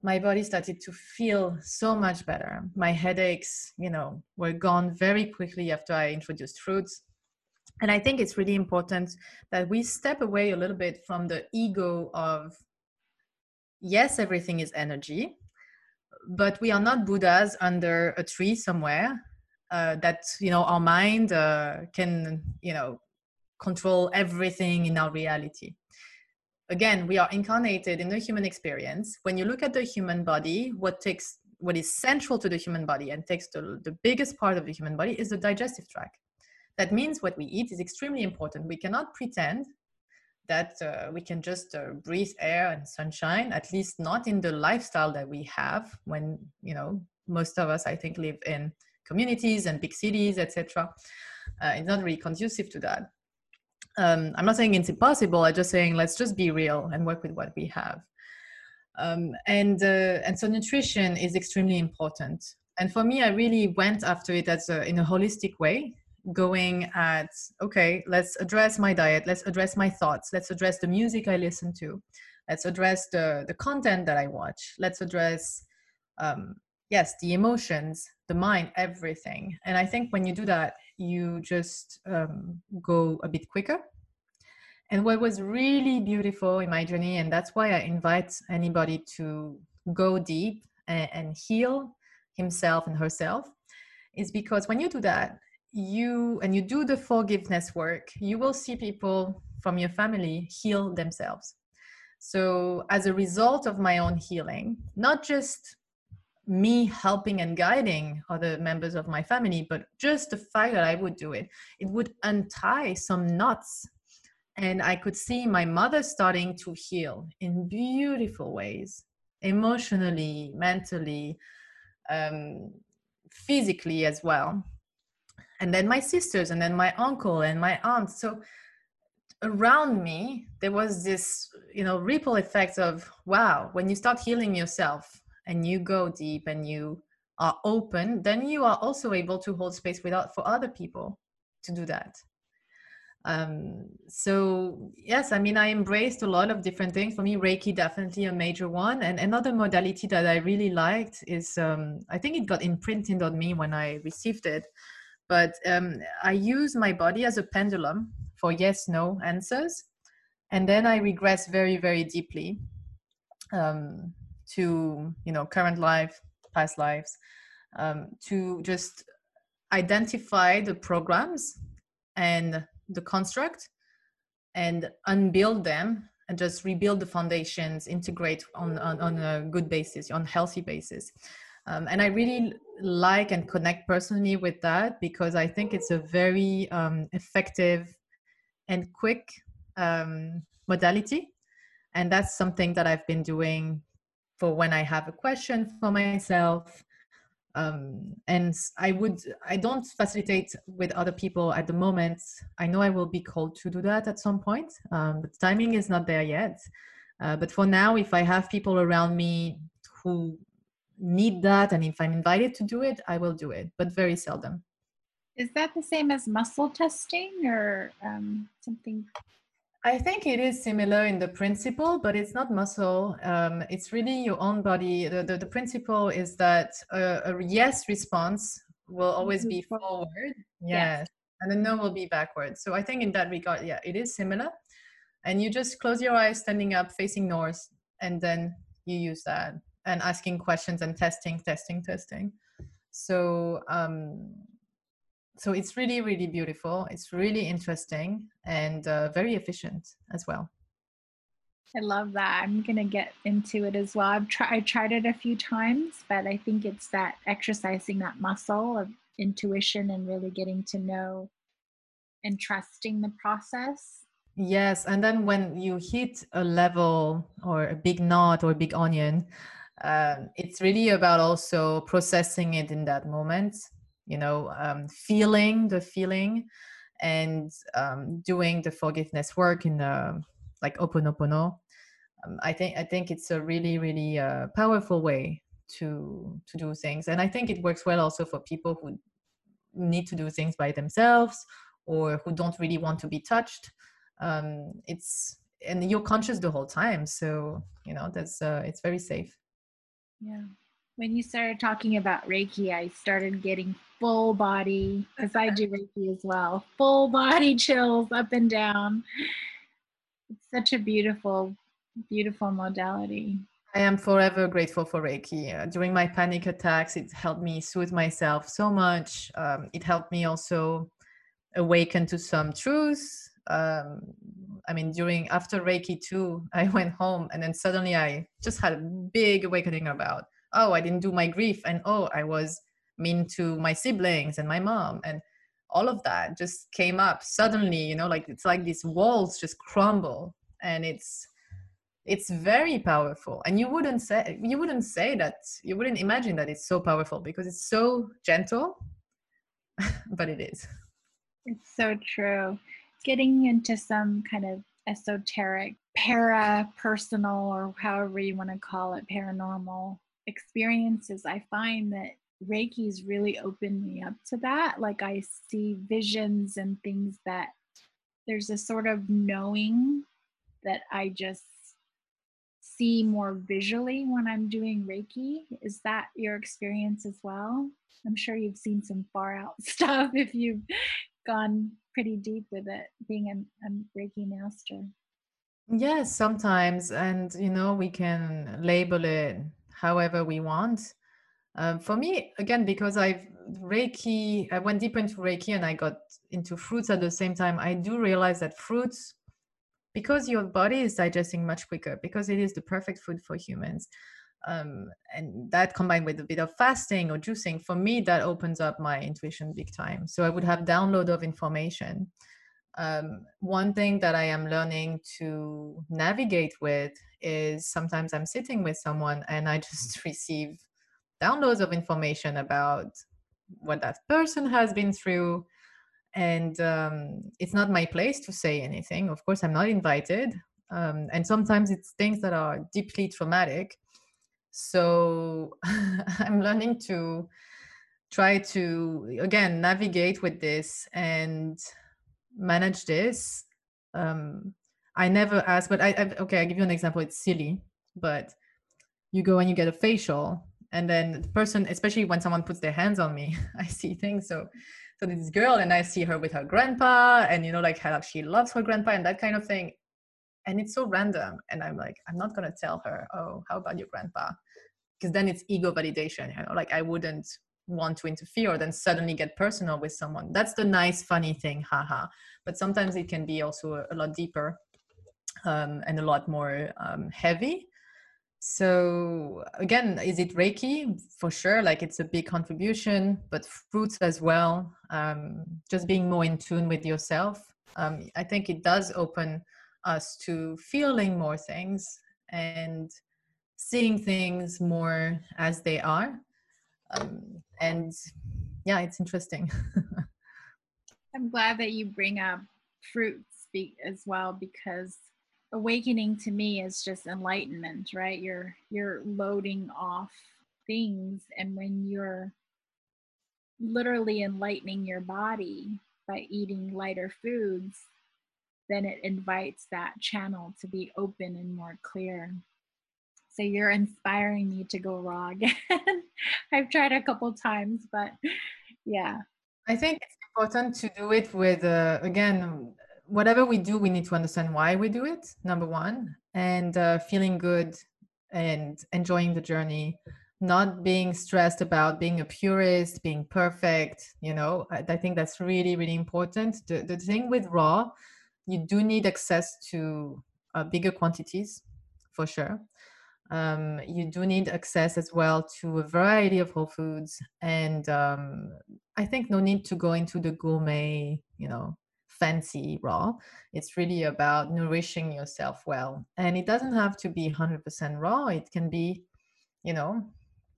C: my body started to feel so much better. My headaches you know were gone very quickly after i introduced fruits. And i think it's really important that we step away a little bit from the ego of yes everything is energy but we are not buddhas under a tree somewhere uh, that you know our mind uh, can you know control everything in our reality. Again we are incarnated in the human experience. When you look at the human body what takes what is central to the human body and takes the, the biggest part of the human body is the digestive tract. That means what we eat is extremely important. We cannot pretend that uh, we can just uh, breathe air and sunshine at least not in the lifestyle that we have when you know most of us i think live in communities and big cities etc uh, it's not really conducive to that. Um, i'm not saying it's impossible i'm just saying let's just be real and work with what we have. Um, and uh, and so nutrition is extremely important. And for me i really went after it as a, in a holistic way going at okay let's address my diet let's address my thoughts let's address the music i listen to let's address the the content that i watch let's address um, yes the emotions the mind everything. And i think when you do that you just um, go a bit quicker. And what was really beautiful in my journey and that's why i invite anybody to go deep and, and heal himself and herself is because when you do that you and you do the forgiveness work you will see people from your family heal themselves so as a result of my own healing not just me helping and guiding other members of my family, but just the fact that I would do it, it would untie some knots. And I could see my mother starting to heal in beautiful ways, emotionally, mentally, um, physically as well. And then my sisters, and then my uncle and my aunt. So around me, there was this, you know, ripple effect of wow, when you start healing yourself, and you go deep and you are open, then you are also able to hold space without for other people to do that. Um, so yes, I mean, I embraced a lot of different things. For me, Reiki definitely a major one. And another modality that I really liked is, um, I think it got imprinted on me when I received it. But um, I use my body as a pendulum for yes, no answers, and then I regress very, very deeply. Um, to you know current life past lives um, to just identify the programs and the construct and unbuild them and just rebuild the foundations integrate on, on, on a good basis on healthy basis um, and i really like and connect personally with that because i think it's a very um, effective and quick um, modality and that's something that i've been doing for when I have a question for myself. Um, and I would, I don't facilitate with other people at the moment. I know I will be called to do that at some point, um, but timing is not there yet. Uh, but for now, if I have people around me who need that, and if I'm invited to do it, I will do it, but very seldom.
B: Is that the same as muscle testing or um, something
C: I think it is similar in the principle, but it's not muscle. Um, it's really your own body. The, the, the principle is that a, a, yes response will always be forward. Yes. yes. And a no will be backward. So I think in that regard, yeah, it is similar. And you just close your eyes, standing up, facing north, and then you use that and asking questions and testing, testing, testing. So um, so it's really really beautiful it's really interesting and uh, very efficient as well
B: I love that. I'm gonna get into it as well. I've tried I tried it a few times, but I think it's that exercising that muscle of intuition and really getting to know and trusting the process.
C: Yes, and then when you hit a level or a big knot or a big onion, um, it's really about also processing it in that moment. You know, um, feeling the feeling and um, doing the forgiveness work in the like Ho'oponopono. Um, I think I think it's a really really uh, powerful way to to do things, and I think it works well also for people who need to do things by themselves or who don't really want to be touched. Um, it's and you're conscious the whole time, so you know that's uh, it's very safe.
B: Yeah. When you started talking about Reiki, I started getting full body because I do Reiki as well. Full body chills up and down it's such a beautiful, beautiful modality.
C: I am forever grateful for Reiki. Uh, during my panic attacks, it helped me soothe myself so much. Um, it helped me also awaken to some truths. Um, I mean, during after Reiki 2, I went home and then suddenly I just had a big awakening about, oh, I didn't do my grief, and oh, I was mean to my siblings and my mom, and all of that just came up suddenly you know like it's like these walls just crumble and it's it's very powerful. And you wouldn't say you wouldn't say that you wouldn't imagine that it's so powerful because it's so gentle but it is.
B: It's so true getting into some kind of esoteric para personal or however you want to call it paranormal experiences i find that Reiki's really opened me up to that. Like I see visions and things that there's a sort of knowing that I just see more visually when I'm doing Reiki. Is that your experience as well? I'm sure you've seen some far out stuff if you've gone pretty deep with it, being a, a Reiki master.
C: Yes, sometimes. And, you know, we can label it however we want. Um, for me, again, because I've Reiki, I went deep into Reiki and I got into fruits at the same time. I do realize that fruits, because your body is digesting much quicker, because it is the perfect food for humans, um, and that combined with a bit of fasting or juicing, for me, that opens up my intuition big time. So I would have download of information. Um, one thing that I am learning to navigate with is sometimes I'm sitting with someone and I just receive downloads of information about what that person has been through. And um, it's not my place to say anything. Of course i'm not invited. Um, and sometimes it's things that are deeply traumatic so i'm learning to try to again navigate with this and manage this. Um, i never ask but I, I okay i give you an example. It's silly but you go and you get a facial and then the person especially when someone puts their hands on me i see things. So so this girl and i see her with her grandpa and you know like how she loves her grandpa and that kind of thing. And it's so random and i'm like i'm not going to tell her oh how about your grandpa because then it's ego validation you know like i wouldn't want to interfere or then suddenly get personal with someone. That's the nice funny thing haha. But sometimes it can be also a, lot deeper um, and a lot more um, heavy. So again is it reiki? For sure like it's a big contribution but fruits as well um, just being more in tune with yourself. Um, i think it does open us to feeling more things and seeing things more as they are. Um, and yeah it's interesting.
B: I'm glad that you bring up fruits as well because awakening to me is just enlightenment right? You're you're loading off things and when you're literally enlightening your body by eating lighter foods then it invites that channel to be open and more clear so you're inspiring me to go raw again i've tried a couple times but yeah
C: i think it's important to do it with uh, again whatever we do, we need to understand why we do it, number one, and uh, feeling good and enjoying the journey, not being stressed about being a purist, being perfect. You know, I, I think that's really, really important. The, the thing with raw, you do need access to uh, bigger quantities for sure. Um, you do need access as well to a variety of whole foods, and um, I think no need to go into the gourmet, you know, fancy raw. It's really about nourishing yourself well, and it doesn't have to be 100% raw. It can be, you know,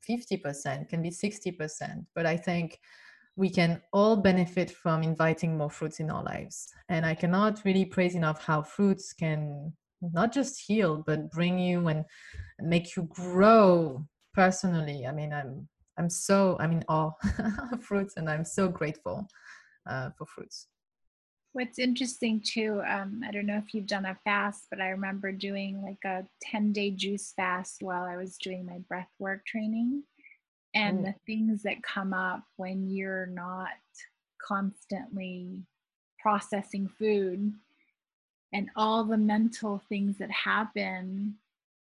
C: 50%, can be 60%. But I think we can all benefit from inviting more fruits in our lives. And I cannot really praise enough how fruits can not just heal but bring you and make you grow personally. I mean i'm i'm so i'm in awe of fruits and i'm so grateful uh, for fruits.
B: What's interesting too um, i don't know if you've done a fast but i remember doing like a 10 day juice fast while i was doing my breath work training. And mm. the things that come up when you're not constantly processing food and all the mental things that happen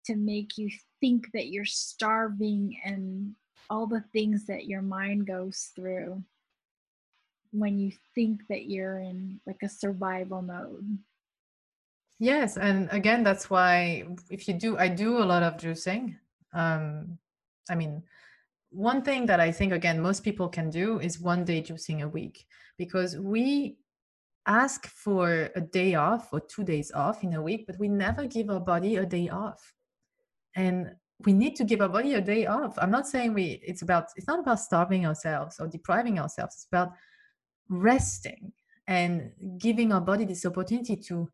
B: to make you think that you're starving and all the things that your mind goes through when you think that you're in like a survival mode.
C: Yes, and again, that's why if you do, I do a lot of juicing. Um, I mean, one thing that I think again most people can do is one day juicing a week because we ask for a day off or two days off in a week, but we never give our body a day off. And we need to give our body a day off. I'm not saying we it's about it's not about starving ourselves or depriving ourselves. It's about resting and giving our body this opportunity to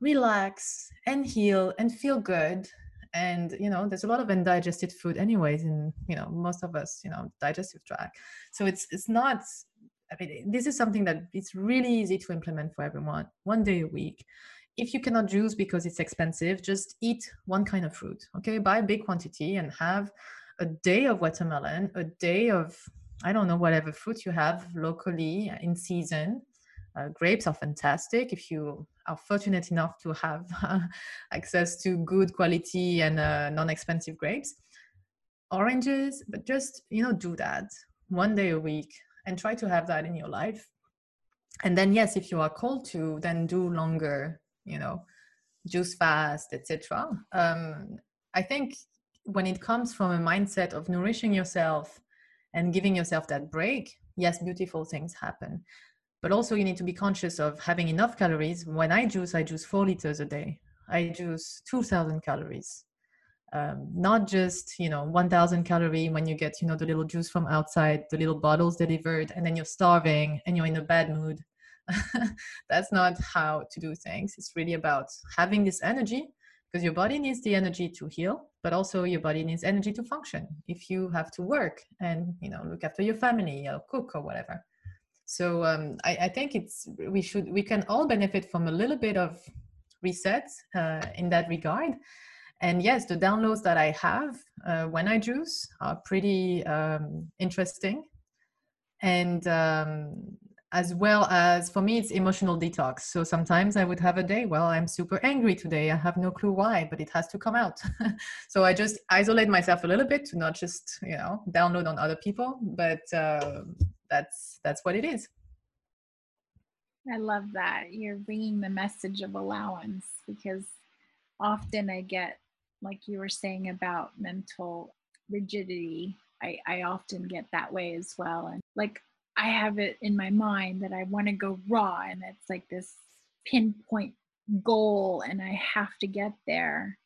C: relax and heal and feel good and you know there's a lot of undigested food anyways in you know most of us you know digestive tract so it's it's not I mean, this is something that it's really easy to implement for everyone. One day a week. If you cannot juice because it's expensive, just eat one kind of fruit. Okay, buy a big quantity and have a day of watermelon, a day of I don't know whatever fruit you have locally in season. Uh, grapes are fantastic if you are fortunate enough to have uh, access to good quality and uh, non-expensive grapes oranges but just you know do that one day a week and try to have that in your life. And then yes if you are called to then do longer you know juice fast etc um, i think when it comes from a mindset of nourishing yourself and giving yourself that break yes beautiful things happen. But also you need to be conscious of having enough calories. When i juice i juice four liters a day. I juice 2000 calories um, not just you know 1000 calorie when you get you know the little juice from outside the little bottles delivered and then you're starving and you're in a bad mood. That's not how to do things. It's really about having this energy because your body needs the energy to heal but also your body needs energy to function if you have to work and you know look after your family or cook or whatever. So um, I, I, think it's we should we can all benefit from a little bit of reset uh, in that regard and yes the downloads that i have uh, when i juice are pretty um, interesting. And um, as well as for me it's emotional detox. So sometimes i would have a day well i'm super angry today. I have no clue why but it has to come out. So i just isolate myself a little bit to not just you know download on other people. But uh, that's that's what it is.
B: I love that. You're bringing the message of allowance because often i get like you were saying about mental rigidity, I, I often get that way as well. And like I have it in my mind that I want to go raw and it's like this pinpoint goal and I have to get there.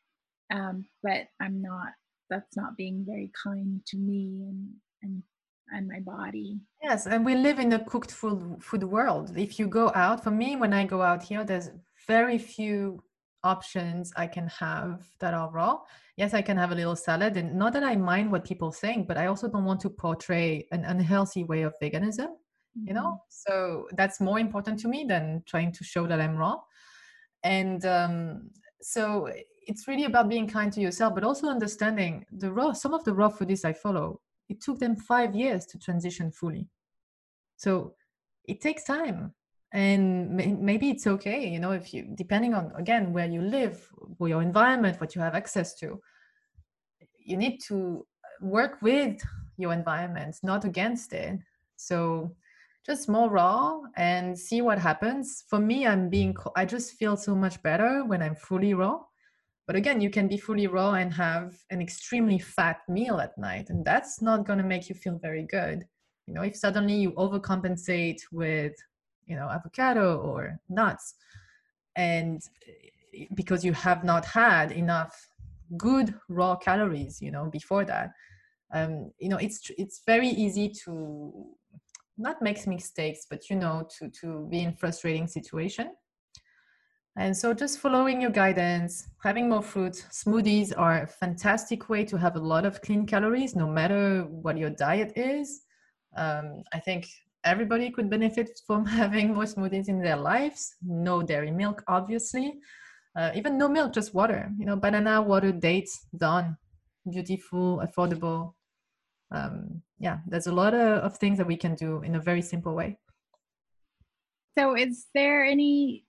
B: Um, but I'm not, that's not being very kind to me and, and and my body.
C: Yes, and we live in a cooked food food world. If you go out, for me, when I go out here, there's very few options I can have that are raw. Yes, I can have a little salad, and not that I mind what people think, but I also don't want to portray an unhealthy way of veganism. Mm-hmm. You know, mm-hmm. so that's more important to me than trying to show that I'm raw. And um, so it's really about being kind to yourself, but also understanding the raw. Some of the raw foodies I follow, it took them five years to transition fully. So it takes time and maybe it's okay you know if you depending on again where you live or your environment what you have access to you need to work with your environment not against it so just more raw and see what happens. For me, I'm being, I just feel so much better when I'm fully raw. But again, you can be fully raw and have an extremely fat meal at night, and that's not going to make you feel very good. You know, if suddenly you overcompensate with, you know, avocado or nuts, and eh, because you have not had enough good raw calories, you know, before that, um, you know, it's it's very easy to not make mistakes, but you know, to to be in frustrating situation and so just following your guidance, having more fruit, smoothies are a fantastic way to have a lot of clean calories, no matter what your diet is. Um, I think everybody could benefit from having more smoothies in their lives. No dairy milk, obviously. Uh, even no milk, just water. You know, banana, water, dates, done. Beautiful, affordable. Um, yeah, there's a lot of, of things that we can do in a very simple way.
B: So, is there any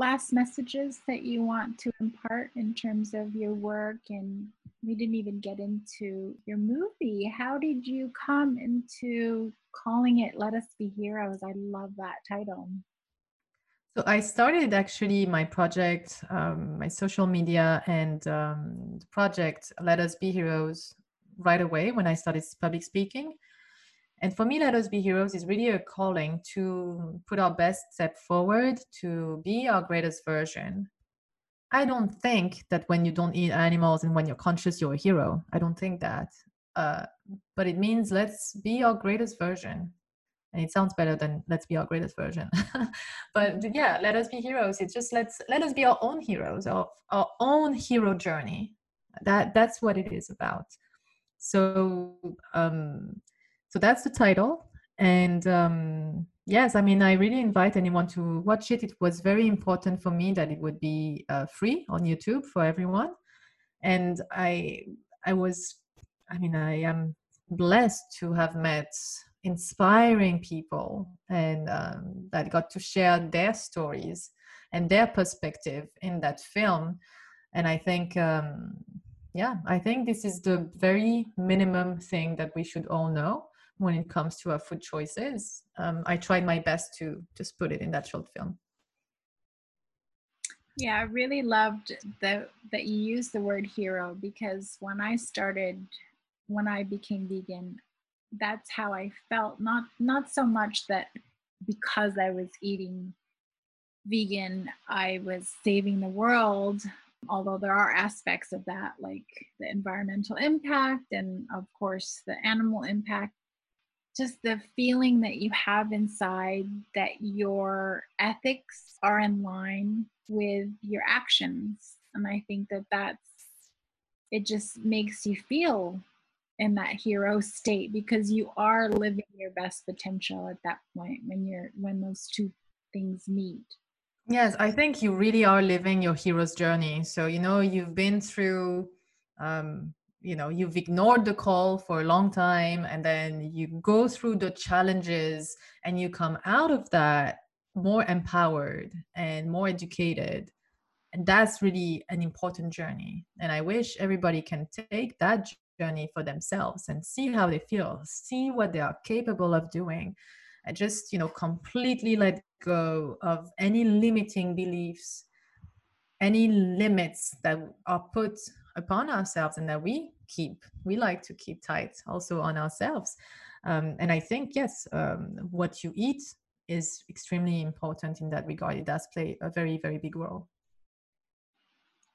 B: last messages that you want to impart in terms of your work and we didn't even get into your movie. How did you come into calling it let us be heroes? I love that title.
C: So i started actually my project um, my social media and um, project let us be heroes right away when i started public speaking and for me, Let Us Be Heroes is really a calling to put our best step forward, to be our greatest version. I don't think that when you don't eat animals and when you're conscious, you're a hero. I don't think that. Uh, but it means let's be our greatest version. And it sounds better than let's be our greatest version. but yeah, let us be heroes. It's just let's let us be our own heroes, our, our own hero journey. That that's what it is about. So um, so that's the title. And um, yes i mean i really invite anyone to watch it. It was very important for me that it would be uh, free on youtube for everyone. And i i was i mean i am blessed to have met inspiring people and um, that got to share their stories and their perspective in that film. And i think um, yeah i think this is the very minimum thing that we should all know when it comes to our food choices. Um, I tried my best to just put it in that short film.
B: Yeah, I really loved the, that you used the word hero because when I started, when I became vegan, that's how I felt. Not not so much that because I was eating vegan, I was saving the world. Although there are aspects of that, like the environmental impact and, of course, the animal impact just the feeling that you have inside that your ethics are in line with your actions. And i think that that's it just makes you feel in that hero state because you are living your best potential at that point when you're when those two things meet.
C: Yes i think you really are living your hero's journey. So you know you've been through um, you know you've ignored the call for a long time and then you go through the challenges and you come out of that more empowered and more educated. And that's really an important journey. And i wish everybody can take that journey for themselves and see how they feel see what they are capable of doing and just you know completely let go of any limiting beliefs any limits that are put upon ourselves and that we keep we like to keep tight also on ourselves um, and i think yes um, what you eat is extremely important in that regard it does play a very very big role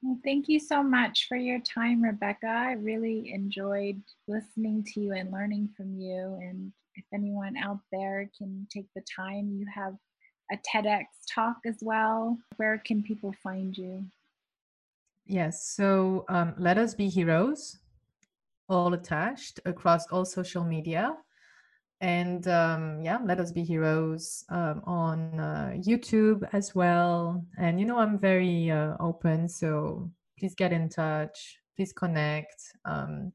B: well, thank you so much for your time, Rebecca. I really enjoyed listening to you and learning from you. And if anyone out there can take the time, you have a TEDx talk as well. Where can people find you?
C: Yes. So um, let us be heroes, all attached across all social media. And um, yeah, let us be heroes um, on uh, YouTube as well. And you know, I'm very uh, open, so please get in touch. Please connect. Um,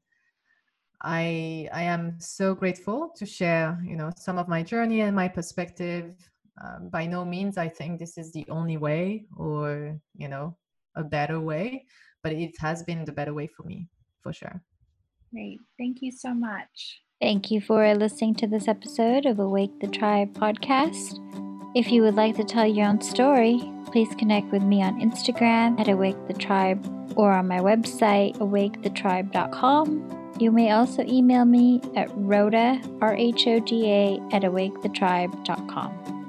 C: I I am so grateful to share, you know, some of my journey and my perspective. Um, by no means, I think this is the only way, or you know, a better way, but it has been the better way for me, for sure.
B: Great. Thank you so much.
A: Thank you for listening to this episode of Awake the Tribe podcast. If you would like to tell your own story, please connect with me on Instagram at Awake the Tribe or on my website, awakethetribe.com. You may also email me at rhoda, R H O D A, at awakethetribe.com.